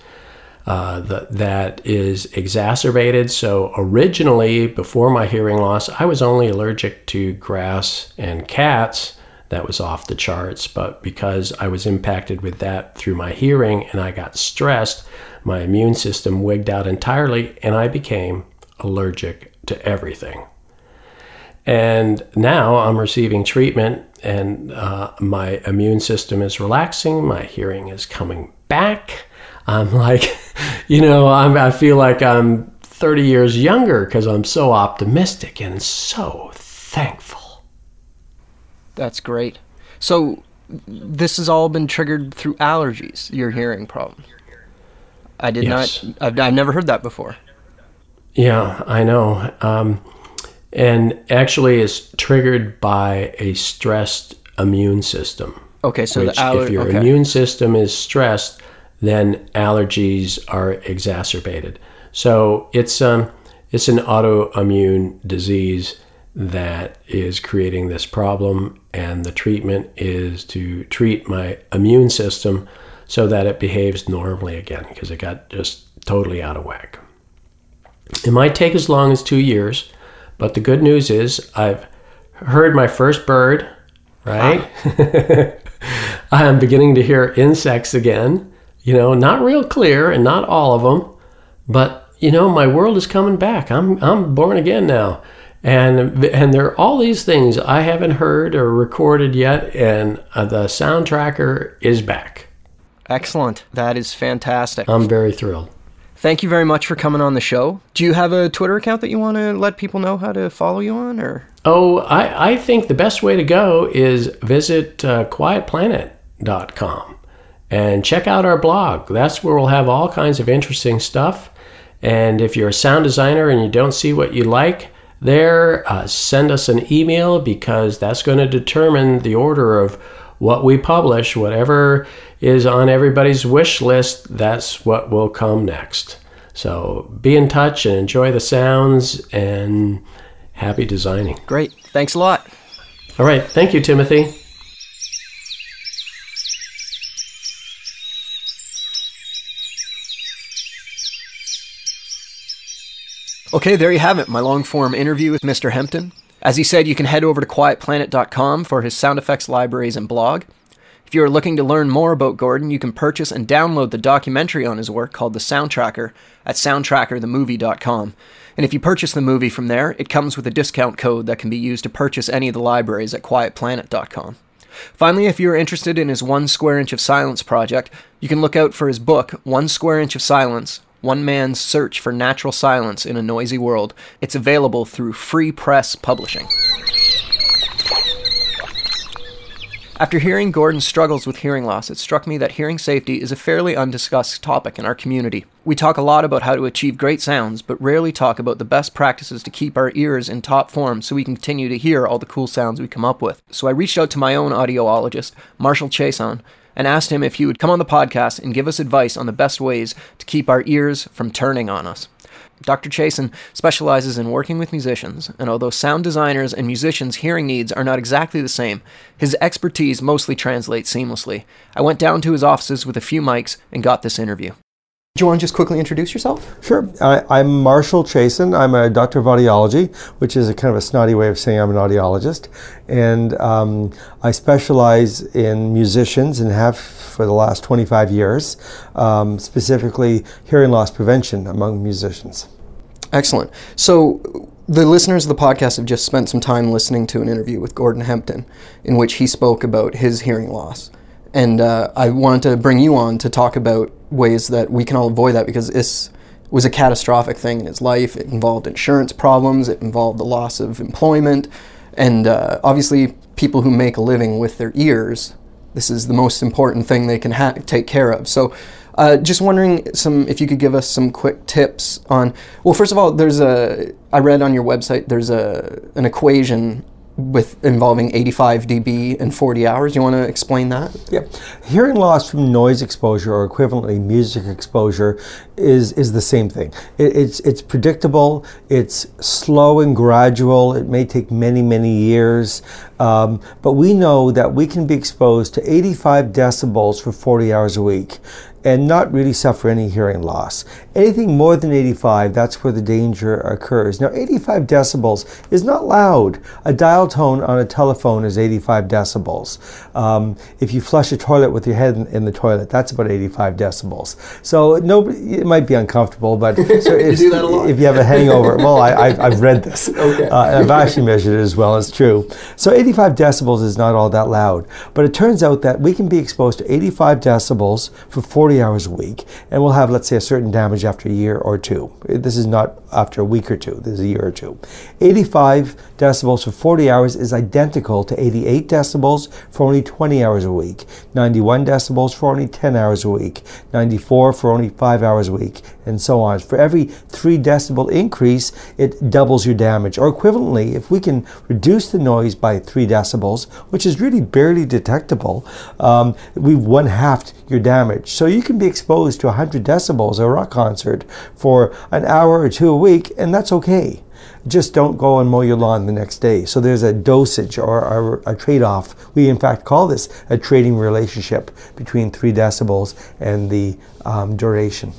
uh, that, that is exacerbated. So, originally, before my hearing loss, I was only allergic to grass and cats. That was off the charts. But because I was impacted with that through my hearing and I got stressed, my immune system wigged out entirely and I became allergic to everything. And now I'm receiving treatment, and uh, my immune system is relaxing. My hearing is coming back. I'm like, you know, I'm, I feel like I'm 30 years younger because I'm so optimistic and so thankful. That's great. So, this has all been triggered through allergies, your hearing problem. I did Yes. not, I've, I've never heard that before. Yeah, I know. Um, and actually, is triggered by a stressed immune system. Okay, so which the aller- if your okay. immune system is stressed, then allergies are exacerbated. So it's um, it's an autoimmune disease that is creating this problem, and the treatment is to treat my immune system so that it behaves normally again because it got just totally out of whack. It might take as long as two years, but the good news is I've heard my first bird, right? I'm beginning to hear insects again, you know, not real clear and not all of them, but you know, my world is coming back. I'm I'm born again now. And and there are all these things I haven't heard or recorded yet and uh, the sound tracker is back. Excellent. That is fantastic. I'm very thrilled. Thank you very much for coming on the show. Do you have a Twitter account that you want to let people know how to follow you on, or Oh, I, I think the best way to go is visit uh, quietplanet.com and check out our blog. That's where we'll have all kinds of interesting stuff. And if you're a sound designer and you don't see what you like there, uh, send us an email because that's going to determine the order of what we publish. Whatever is on everybody's wish list, that's what will come next. So be in touch and enjoy the sounds and happy designing. great? Thanks a lot. All right. Thank you, Timothy. Okay, there you have it, my long form interview with Mr. Hempton. As he said, you can head over to quietplanet.com for his sound effects libraries and blog. If you are looking to learn more about Gordon, you can purchase and download the documentary on his work called The Soundtracker at soundtrackerthemovie.com. And if you purchase the movie from there, it comes with a discount code that can be used to purchase any of the libraries at quietplanet.com. Finally, if you're interested in his One Square Inch of Silence project, you can look out for his book, One Square Inch of Silence One Man's Search for Natural Silence in a Noisy World. It's available through Free Press Publishing. After hearing Gordon's struggles with hearing loss, it struck me that hearing safety is a fairly undiscussed topic in our community. We talk a lot about how to achieve great sounds, but rarely talk about the best practices to keep our ears in top form so we can continue to hear all the cool sounds we come up with. So I reached out to my own audiologist, Marshall Chasin, and asked him if he would come on the podcast and give us advice on the best ways to keep our ears from turning on us. Dr. Chasin specializes in working with musicians, and although sound designers and musicians' hearing needs are not exactly the same, his expertise mostly translates seamlessly. I went down to his offices with a few mics and got this interview. Do you want to just quickly introduce yourself? Sure. I, am Marshall Chasin. I'm a doctor of audiology, which is a kind of a snotty way of saying I'm an audiologist. And um, I specialize in musicians and have for the last 25 years, um, specifically hearing loss prevention among musicians. Excellent. So, the listeners of the podcast have just spent some time listening to an interview with Gordon Hempton in which he spoke about his hearing loss. And uh, I wanted to bring you on to talk about ways that we can all avoid that because this was a catastrophic thing in his life. It involved insurance problems, it involved the loss of employment, and uh, obviously, people who make a living with their ears, this is the most important thing they can ha- take care of. So, uh, just wondering some if you could give us some quick tips on. Well, first of all, there's a I read on your website there's a an equation with involving 85 dB and 40 hours. You want to explain that? Yeah. Hearing loss from noise exposure or equivalently music exposure is, is the same thing. It, it's, it's predictable, it's slow and gradual, it may take many, many years, um, but we know that we can be exposed to 85 decibels for 40 hours a week and not really suffer any hearing loss. Anything more than 85, that's where the danger occurs. Now, 85 decibels is not loud. A dial tone on a telephone is 85 decibels. Um, if you flush a toilet with your head in, in, the toilet, that's about 85 decibels. So nobody, it might be uncomfortable, but so if, you if, you have a hangover, well, I, have read this. Okay. Uh, I've actually measured it as well. It's true. So 85 decibels is not all that loud, but it turns out that we can be exposed to 85 decibels for 40 40 hours a week, and we'll have, let's say, a certain damage after a year or two. This is not after a week or two, this is a year or two. 85 decibels for 40 hours is identical to 88 decibels for only 20 hours a week, 91 decibels for only 10 hours a week, 94 for only 5 hours a week, and so on. For every 3 decibel increase, it doubles your damage. Or equivalently, if we can reduce the noise by 3 decibels, which is really barely detectable, um, we've one halved your damage. So you can be exposed to 100 decibels at a rock concert for an hour or two week, and that's okay. Just don't go and mow your lawn the next day. So there's a dosage or a, a trade off. We, in fact, call this a trading relationship between 3 decibels and the um, duration.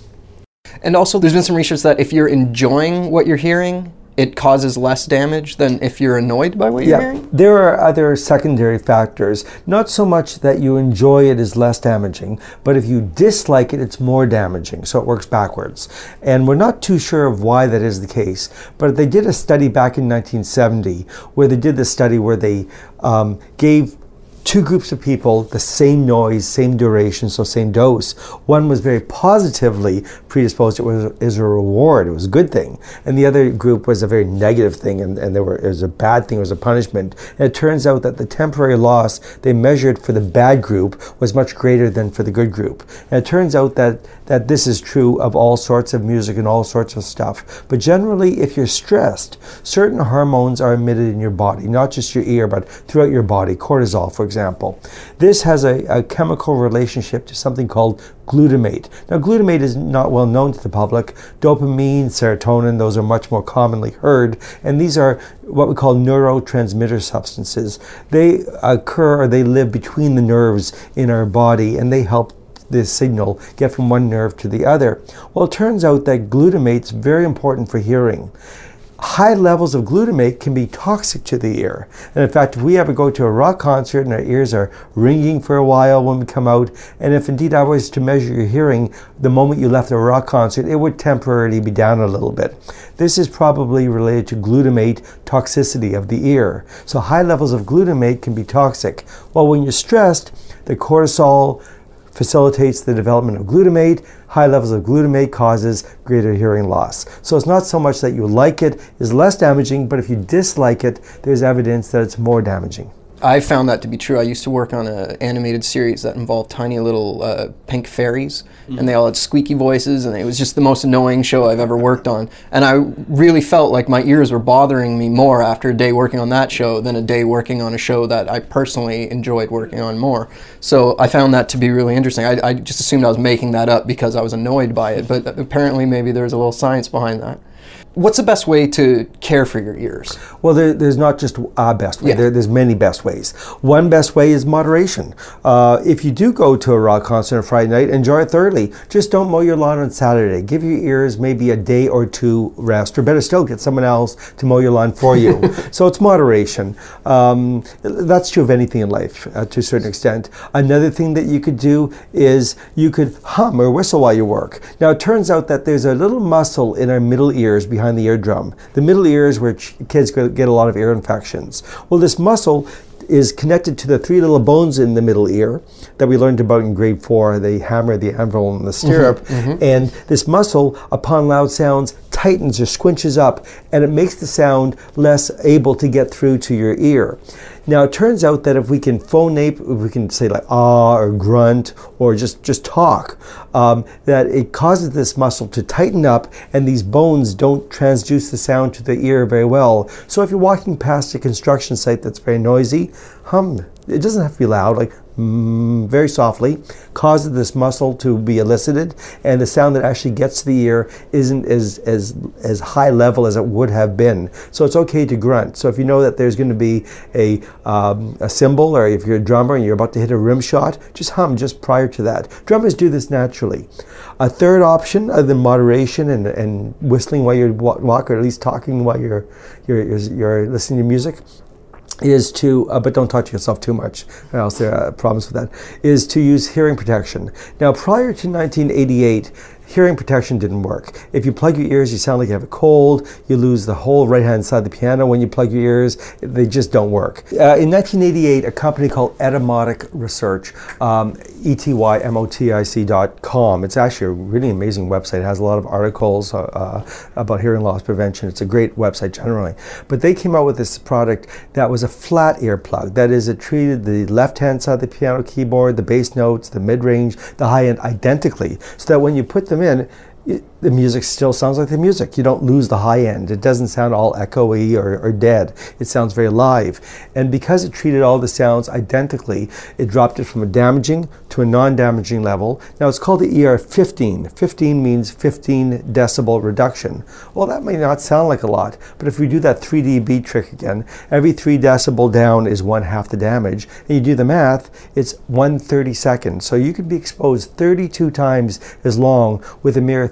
And also, there's been some research that if you're enjoying what you're hearing, it causes less damage than if you're annoyed by what you're yeah, hearing? There are other secondary factors. Not so much that you enjoy it is less damaging, but if you dislike it, it's more damaging. So it works backwards. And we're not too sure of why that is the case. But they did a study back in 1970 where they did the study where they um, gave two groups of people, the same noise, same duration, so same dose. One was very positively predisposed. It was, was a reward. It was a good thing. And the other group was a very negative thing, and, and there were, it was a bad thing. It was a punishment. And it turns out that the temporary loss they measured for the bad group was much greater than for the good group. And it turns out that, that this is true of all sorts of music and all sorts of stuff. But generally, if you're stressed, certain hormones are emitted in your body, not just your ear, but throughout your body. Cortisol, for example. This has a, a chemical relationship to something called glutamate. Now, glutamate is not well known to the public. Dopamine, serotonin, those are much more commonly heard, and these are what we call neurotransmitter substances. They occur or they live between the nerves in our body, and they help this signal get from one nerve to the other. Well, it turns out that glutamate's very important for hearing high levels of glutamate can be toxic to the ear. And in fact, if we ever go to a rock concert and our ears are ringing for a while when we come out, and if indeed I was to measure your hearing the moment you left a rock concert, it would temporarily be down a little bit. This is probably related to glutamate toxicity of the ear. So high levels of glutamate can be toxic. Well, when you're stressed, the cortisol facilitates the development of glutamate. High levels of glutamate causes greater hearing loss. So it's not so much that you like it is less damaging, but if you dislike it, there's evidence that it's more damaging. I found that to be true. I used to work on an animated series that involved tiny little uh, pink fairies, and they all had squeaky voices, and it was just the most annoying show I've ever worked on. And I really felt like my ears were bothering me more after a day working on that show than a day working on a show that I personally enjoyed working on more. So I found that to be really interesting. I, I just assumed I was making that up because I was annoyed by it, but apparently maybe there's a little science behind that. What's the best way to care for your ears? Well, there, there's not just a best way. Yeah. There, there's many best ways. One best way is moderation. Uh, if you do go to a rock concert on Friday night, enjoy it thoroughly. Just don't mow your lawn on Saturday. Give your ears maybe a day or two rest, or better still, get someone else to mow your lawn for you. so it's moderation. Um, that's true of anything in life uh, to a certain extent. Another thing that you could do is you could hum or whistle while you work. Now, it turns out that there's a little muscle in our middle ears behind the eardrum. The middle ear is where ch- kids get get a lot of ear infections. Well, this muscle is connected to the three little bones in the middle ear that we learned about in grade four the hammer, the anvil, and the mm-hmm, stirrup. Mm-hmm. And this muscle, upon loud sounds, tightens or squinches up and it makes the sound less able to get through to your ear. Now it turns out that if we can phonate, if we can say like ah or grunt or just just talk, um, that it causes this muscle to tighten up, and these bones don't transduce the sound to the ear very well. So if you're walking past a construction site that's very noisy, hum. It doesn't have to be loud, like mm, very softly, causes this muscle to be elicited, and the sound that actually gets to the ear isn't as as as high level as it would have been. So it's okay to grunt. So if you know that there's going to be a um, a cymbal, or if you're a drummer and you're about to hit a rim shot, just hum just prior to that. Drummers do this naturally. A third option, other than moderation and, and whistling while you wa- walk, or at least talking while you're, you're, you're listening to music, is to, uh, but don't talk to yourself too much, or else there are problems with that, is to use hearing protection. Now, prior to 1988, hearing protection didn't work. If you plug your ears, you sound like you have a cold. You lose the whole right hand side of the piano when you plug your ears. They just don't work. Uh, in 1988, a company called Etymotic Research, um, E-T-Y-M-O-T-I-C.com. It's actually a really amazing website. It has a lot of articles uh, uh, about hearing loss prevention. It's a great website generally. But they came out with this product that was a flat earplug. That is, it treated the left hand side of the piano keyboard, the bass notes, the mid range, the high end identically, so that when you put them in, it, the music still sounds like the music. You don't lose the high end. It doesn't sound all echoey or, or dead. It sounds very live. And because it treated all the sounds identically, it dropped it from a damaging to a non damaging level. Now it's called the ER 15. 15 means 15 decibel reduction. Well, that may not sound like a lot, but if we do that 3 dB trick again, every 3 decibel down is one half the damage. And you do the math, it's 1 32nd. So you could be exposed 32 times as long with a mere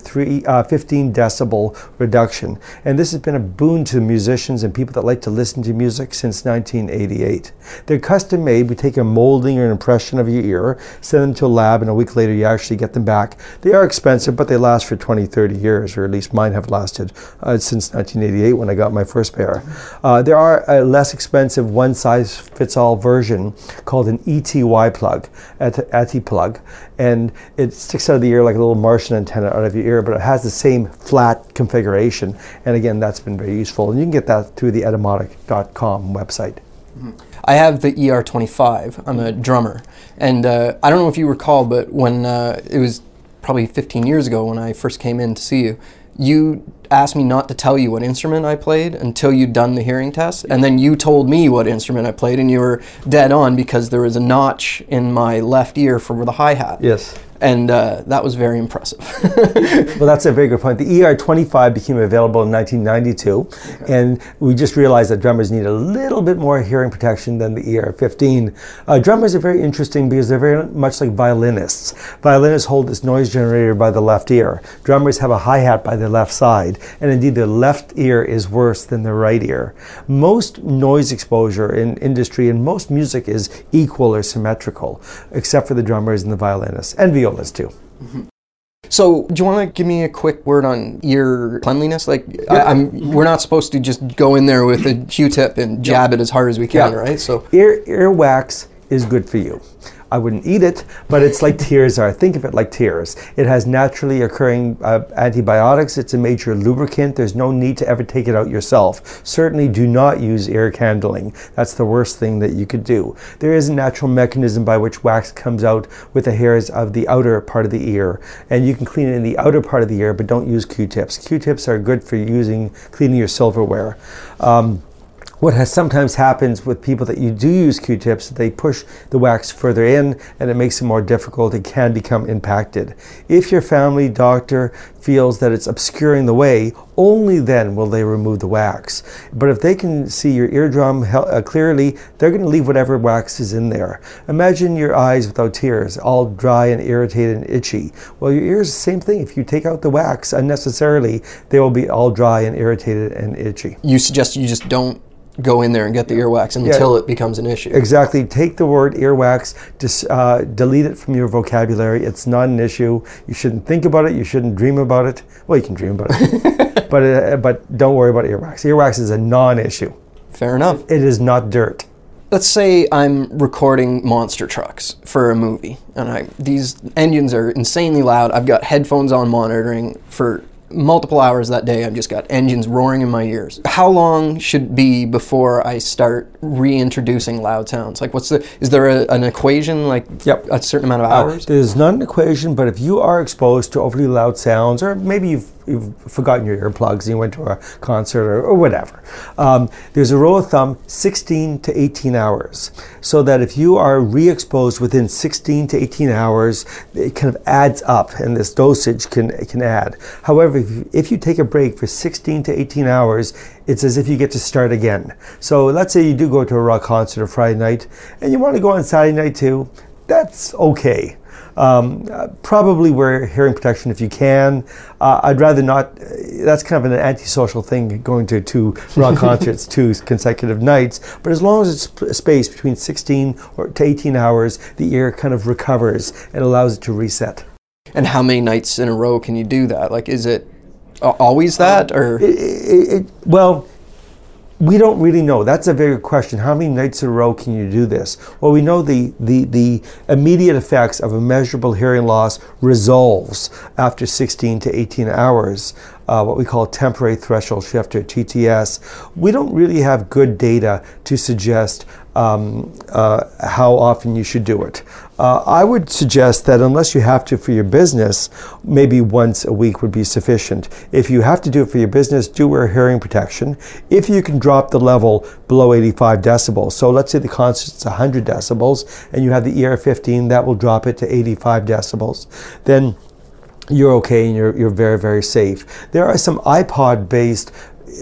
uh, 15 decibel reduction. And this has been a boon to musicians and people that like to listen to music since 1988. They're custom made. We take a molding or an impression of your ear, send them to a lab, and a week later you actually get them back. They are expensive, but they last for 20, 30 years, or at least mine have lasted uh, since 1988 when I got my first pair. Uh, there are a less expensive one size fits all version called an ETY plug, ETI plug, and it sticks out of the ear like a little Martian antenna out of your ear, but it has the same flat configuration. And again, that's been very useful. And you can get that through the etymotic.com website. I have the ER25. I'm a drummer, and uh, I don't know if you recall, but when uh, it was probably 15 years ago when I first came in to see you, you asked me not to tell you what instrument I played until you'd done the hearing test, and then you told me what instrument I played, and you were dead on because there was a notch in my left ear for the hi hat. Yes. And uh, that was very impressive. Well, that's a very good point. The ER25 became available in 1992, and we just realized that drummers need a little bit more hearing protection than the ER15. Uh, drummers are very interesting because they're very much like violinists. Violinists hold this noise generator by the left ear. Drummers have a hi hat by their left side, and indeed, the left ear is worse than the right ear. Most noise exposure in industry and most music is equal or symmetrical, except for the drummers and the violinists, and violists too. Mm-hmm. So, do you want to give me a quick word on ear cleanliness? Like, I, I'm, we're not supposed to just go in there with a Q-tip and jab it as hard as we can, Yeah. right? So, Ear, ear wax is good for you. I wouldn't eat it, but it's like tears are. Think of it like tears. It has naturally occurring uh, antibiotics. It's a major lubricant. There's no need to ever take it out yourself. Certainly do not use ear candling. That's the worst thing that you could do. There is a natural mechanism by which wax comes out with the hairs of the outer part of the ear, and you can clean it in the outer part of the ear, but don't use Q-tips. Q-tips are good for using cleaning your silverware. Um, what has sometimes happens with people that you do use q-tips they push the wax further in and it makes it more difficult it can become impacted. If your family doctor feels that it's obscuring the way only then will they remove the wax. But if they can see your eardrum uh, clearly they're going to leave whatever wax is in there. Imagine your eyes without tears all dry and irritated and itchy. Well your ears the same thing. If you take out the wax unnecessarily they will be all dry and irritated and itchy. You suggest you just don't go in there and get the earwax until it becomes an issue. Exactly. Take the word earwax, dis, uh, delete it from your vocabulary. It's not an issue. You shouldn't think about it. You shouldn't dream about it. Well, you can dream about it, but uh, but don't worry about earwax. Earwax is a non-issue. Fair enough. It is not dirt. Let's say I'm recording monster trucks for a movie, and I these engines are insanely loud. I've got headphones on monitoring for multiple hours that day. I've just got engines roaring in my ears. How long should be before I start reintroducing loud sounds? Like, what's the? Is there a, an equation like Yep. a certain amount of Uh, hours? there's not an equation, but if you are exposed to overly loud sounds, or maybe you've, you've forgotten your earplugs and you went to a concert or, or whatever, um, there's a rule of thumb 16 to 18 hours. So that if you are re exposed within 16 to 18 hours, it kind of adds up and this dosage can, can add. However, if you, if you take a break for 16 to 18 hours, it's as if you get to start again. So let's say you do go to a rock concert on Friday night and you want to go on Saturday night too, that's okay. Um, uh, probably wear hearing protection if you can. Uh, I'd rather not. That's kind of an antisocial thing going to two rock concerts two consecutive nights. But as long as it's sp- space between 16 or to 18 hours, the ear kind of recovers and allows it to reset. and how many nights in a row can you do that? Like, is it always that, or It, it, it, well, we don't really know. That's a very good question. How many nights in a row can you do this? Well, we know the, the, the immediate effects of a measurable hearing loss resolves after 16 to 18 hours, uh, what we call temporary threshold shift or TTS. We don't really have good data to suggest um, uh, how often you should do it. Uh, I would suggest that unless you have to for your business, maybe once a week would be sufficient. If you have to do it for your business, do wear hearing protection. If you can drop the level below 85 decibels, so let's say the concert's 100 decibels and you have the ER15, that will drop it to 85 decibels. Then you're okay and you're, you're very, very safe. There are some iPod based,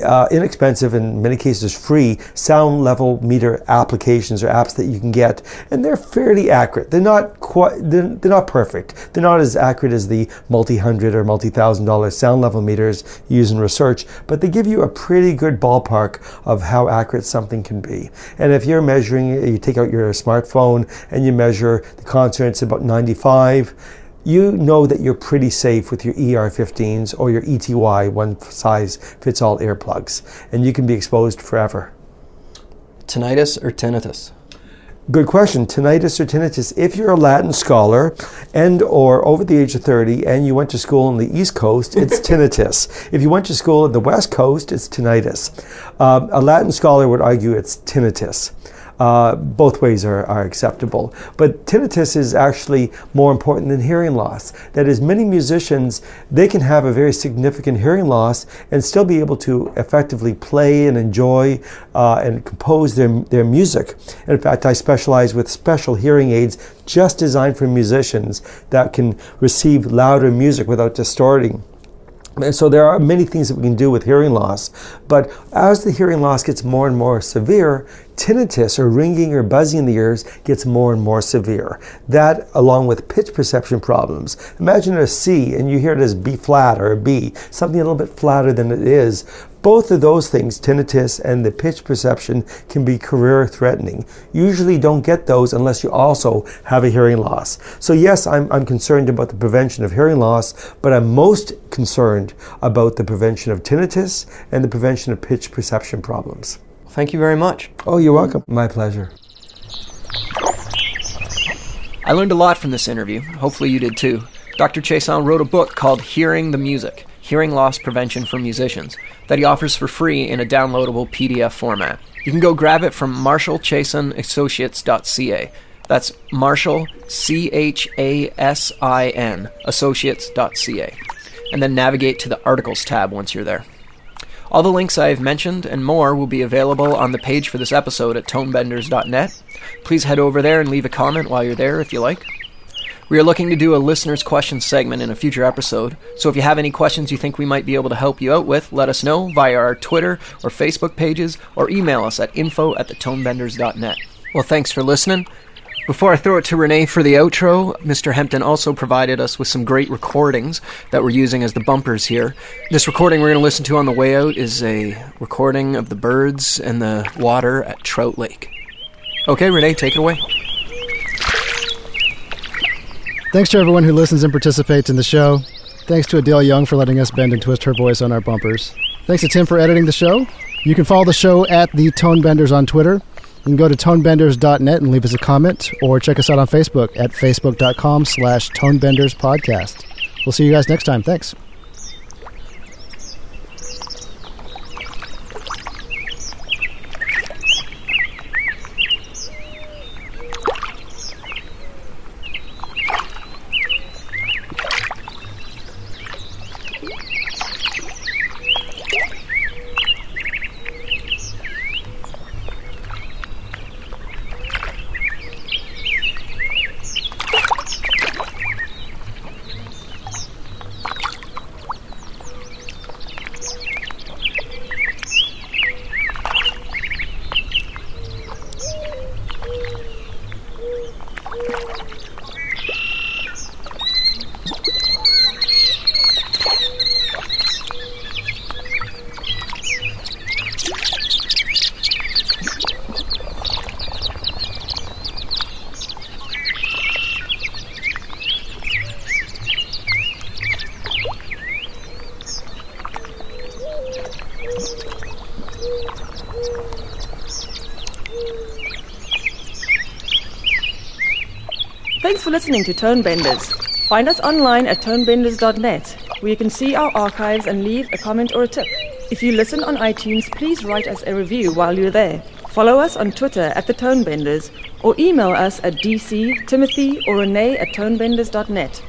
uh, inexpensive, in many cases free, sound level meter applications or apps that you can get, and they're fairly accurate. They're not quite, they're, they're not perfect. They're not as accurate as the multi hundred or multi thousand dollar sound level meters used in research, but they give you a pretty good ballpark of how accurate something can be. And if you're measuring, you take out your smartphone and you measure the consonants about 95 you know that you're pretty safe with your ER15s or your ETY, one size fits all earplugs, and you can be exposed forever. tinnitus or tinnitus? Good question. Tinnitus or tinnitus? If you're a Latin scholar and or over the age of 30 and you went to school on the East Coast, it's tinnitus. If you went to school on the West Coast, it's tinnitus. Um, a Latin scholar would argue it's tinnitus. Uh, both ways are, are acceptable. But tinnitus is actually more important than hearing loss. That is, many musicians, they can have a very significant hearing loss and still be able to effectively play and enjoy uh, and compose their, their music. In fact, I specialize with special hearing aids just designed for musicians that can receive louder music without distorting. And so there are many things that we can do with hearing loss. But as the hearing loss gets more and more severe, tinnitus or ringing or buzzing in the ears gets more and more severe. That, along with pitch perception problems. Imagine a C and you hear it as B flat or a B, something a little bit flatter than it is. Both of those things, tinnitus and the pitch perception, can be career threatening. Usually don't get those unless you also have a hearing loss. So, yes, I'm, I'm concerned about the prevention of hearing loss, but I'm most concerned about the prevention of tinnitus and the prevention of pitch perception problems. Thank you very much. Oh, you're welcome. My pleasure. I learned a lot from this interview. Hopefully, you did too. Dr. Chasin wrote a book called Hearing the Music Hearing Loss Prevention for Musicians that he offers for free in a downloadable PDF format. You can go grab it from MarshallChasinassociates.ca. That's Marshall, C H A S I N, associates.ca. And then navigate to the articles tab once you're there. All the links I have mentioned and more will be available on the page for this episode at tonebenders.net. Please head over there and leave a comment while you're there if you like. We are looking to do a listener's question segment in a future episode, so if you have any questions you think we might be able to help you out with, let us know via our Twitter or Facebook pages or email us at info at thetonebenders.net. Well, thanks for listening. Before I throw it to Rene for the outro, Mr. Hempton also provided us with some great recordings that we're using as the bumpers here. This recording we're going to listen to on the way out is a recording of the birds and the water at Trout Lake. Okay, Rene, take it away. Thanks to everyone who listens and participates in the show. Thanks to Adele Young for letting us bend and twist her voice on our bumpers. Thanks to Tim for editing the show. You can follow the show at the Tonebenders on Twitter. You can go to tonebenders.net and leave us a comment, or check us out on Facebook at facebook.com slash tonebenderspodcast. We'll see you guys next time. Thanks. Thanks for listening to Tonebenders. Find us online at tonebenders.net, where you can see our archives and leave a comment or a tip. If you listen on iTunes, please write us a review while you're there. Follow us on Twitter at the Tonebenders, or email us at dc, timothy, or rene at tonebenders.net.